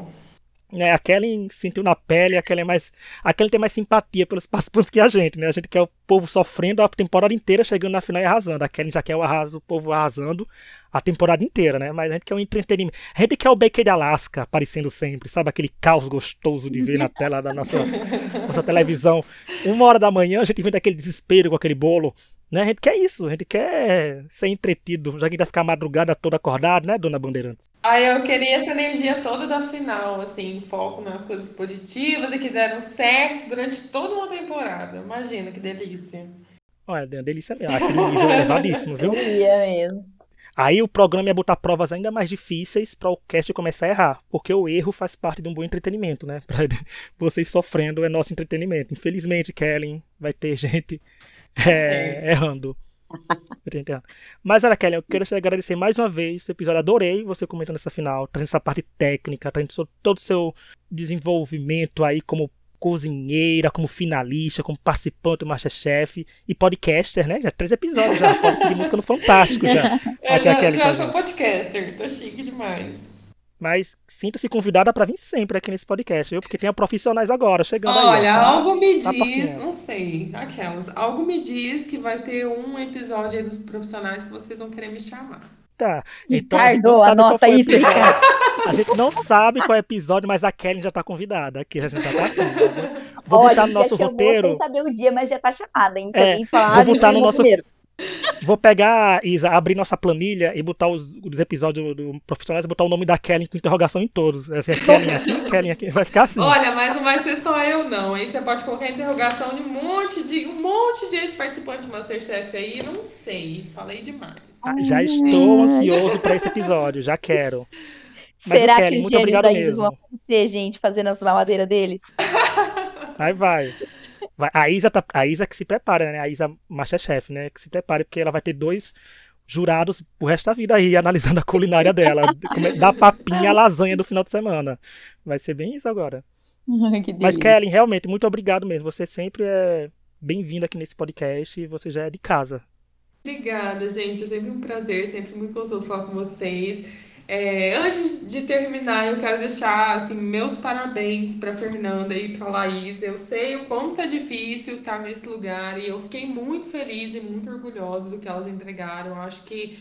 É, a Kellen sentiu na pele, a Kellen, é mais, a Kellen tem mais simpatia pelos participantes que a gente, né? A gente quer o povo sofrendo a temporada inteira, chegando na final e arrasando. A Kellen já quer o, arraso, o povo arrasando a temporada inteira, né? Mas a gente quer um entretenimento. A gente quer o Baker de Alaska aparecendo sempre, sabe? Aquele caos gostoso de ver na tela da nossa, nossa televisão. Uma hora da manhã, a gente vê aquele desespero com aquele bolo né? A gente quer isso, a gente quer ser entretido, já que a gente vai ficar a madrugada toda acordado, né, dona Bandeirantes? Ah, eu queria essa energia toda da final, assim, foco nas coisas positivas e que deram certo durante toda uma temporada. Imagina que delícia. Olha, deu uma delícia mesmo. Acho um nível elevadíssimo, viu? Ia mesmo. Aí o programa ia botar provas ainda mais difíceis para o cast começar a errar, porque o erro faz parte de um bom entretenimento, né? Pra vocês sofrendo é nosso entretenimento. Infelizmente, Kellen, vai ter gente é, errando. Mas olha, Kelly, eu quero te agradecer mais uma vez esse episódio. Adorei você comentando essa final, trazendo essa parte técnica, trazendo todo o seu desenvolvimento aí como cozinheira, como finalista, como participante do Masterchef e podcaster, né? Já três episódios já, pedir música no Fantástico já. Eu já, já sou podcaster, tô chique demais. Mas sinta-se convidada para vir sempre aqui nesse podcast, viu? Porque tem profissionais agora chegando Olha, aí. Olha, algo me diz, não sei, aquelas, algo me diz que vai ter um episódio aí dos profissionais que vocês vão querer me chamar. Tá. Então Ricardo, a gente não sabe qual foi isso, A gente não sabe qual é o episódio, mas a Kelly já tá convidada. Aqui a gente já tá assim. Vou Olha, botar no nosso roteiro. Sem saber o dia, mas já tá chamada, hein? É, vou botar no nosso primeiro. Vou pegar, Isa, abrir nossa planilha e botar os, os episódios do, Profissionais e botar o nome da Kelly com interrogação em todos. Assim, é Kelly aqui, Kelly aqui. Vai ficar assim. Olha, mas não vai ser só eu, não. Aí você pode colocar interrogação de um monte de um monte de ex-participantes do Masterchef aí. Não sei. Falei demais. Ah, já estou ansioso para esse episódio, já quero. Mas Será Kelly, que muito obrigado mesmo. vão acontecer, gente, fazendo as mamadeiras deles? Aí vai. A Isa, tá, a Isa que se prepara, né? A Isa Masterchef, né? Que se prepare, porque ela vai ter dois jurados pro resto da vida aí, analisando a culinária dela. da papinha a lasanha do final de semana. Vai ser bem isso agora. Mas, Kelly, realmente, muito obrigado mesmo. Você sempre é bem-vinda aqui nesse podcast e você já é de casa. Obrigada, gente. É sempre um prazer, sempre muito gostoso falar com vocês. É, antes de terminar, eu quero deixar assim, meus parabéns para Fernanda e para Laís. Eu sei o quanto é difícil estar nesse lugar e eu fiquei muito feliz e muito orgulhosa do que elas entregaram. Eu acho que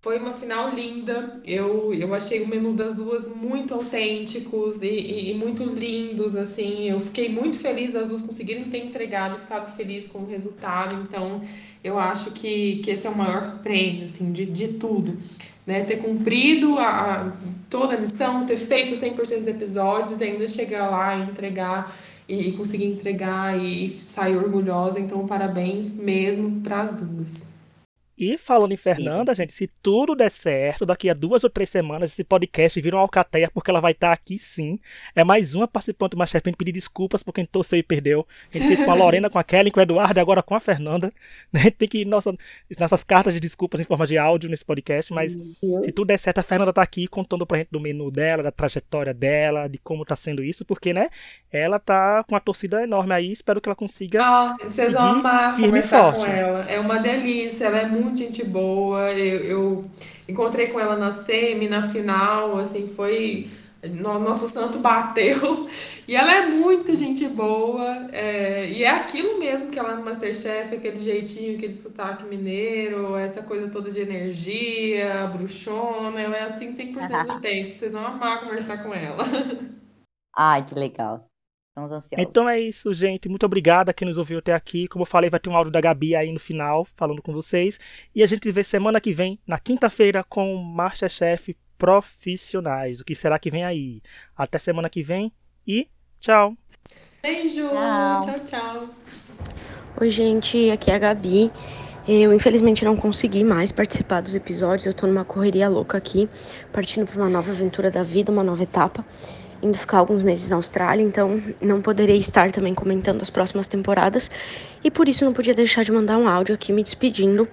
foi uma final linda. Eu, eu achei o menu das duas muito autênticos e, e, e, muito lindos, assim. Eu fiquei muito feliz das duas conseguirem ter entregado e ficado feliz com o resultado. Então, eu acho que, que esse é o maior prêmio, assim, de, de tudo né, ter cumprido a, a, toda a missão, ter feito 100% dos episódios, ainda chegar lá e entregar e, e conseguir entregar e, e sair orgulhosa. Então, parabéns mesmo para as duas. E falando em Fernanda, gente, se tudo der certo, daqui a duas ou três semanas esse podcast vira uma alcateia, porque ela vai estar aqui sim. É mais uma participante do Masterchef pedir desculpas por quem torceu e perdeu. A gente fez com a Lorena, com a Kelly, com o Eduardo e agora com a Fernanda. A gente tem que ir nossa, nossas cartas de desculpas em forma de áudio nesse podcast, mas se tudo der certo, a Fernanda tá aqui contando pra gente do menu dela, da trajetória dela, de como tá sendo isso, porque, né, ela tá com uma torcida enorme aí, espero que ela consiga. Ah, vocês vão amar firme conversar forte. com ela. É uma delícia, ela é muito muito gente boa. Eu, eu encontrei com ela na semi, na final, assim, foi nosso santo bateu. E ela é muito gente boa. É, e é aquilo mesmo que ela no Masterchef, aquele jeitinho, aquele sotaque mineiro, essa coisa toda de energia, bruxona. Ela é assim 100% do tempo. Vocês vão amar conversar com ela. Ai, que legal. Estamos ansiosos. Então é isso, gente. Muito obrigado a quem nos ouviu até aqui. Como eu falei, vai ter um áudio da Gabi aí no final, falando com vocês. E a gente se vê semana que vem, na quinta-feira, com o Masterchef profissionais. O que será que vem aí? Até semana que vem e tchau. Beijo. Tchau, tchau. tchau. Oi, gente. Aqui é a Gabi. Eu infelizmente não consegui mais participar dos episódios. Eu tô numa correria louca aqui, partindo para uma nova aventura da vida, uma nova etapa, indo ficar alguns meses na Austrália, então não poderei estar também comentando as próximas temporadas e por isso não podia deixar de mandar um áudio aqui me despedindo,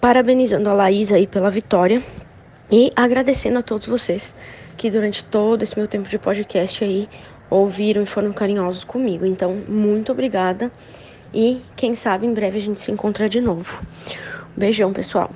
parabenizando a Laís aí pela vitória e agradecendo a todos vocês que durante todo esse meu tempo de podcast aí ouviram e foram carinhosos comigo. Então, muito obrigada e quem sabe em breve a gente se encontra de novo. beijão, pessoal.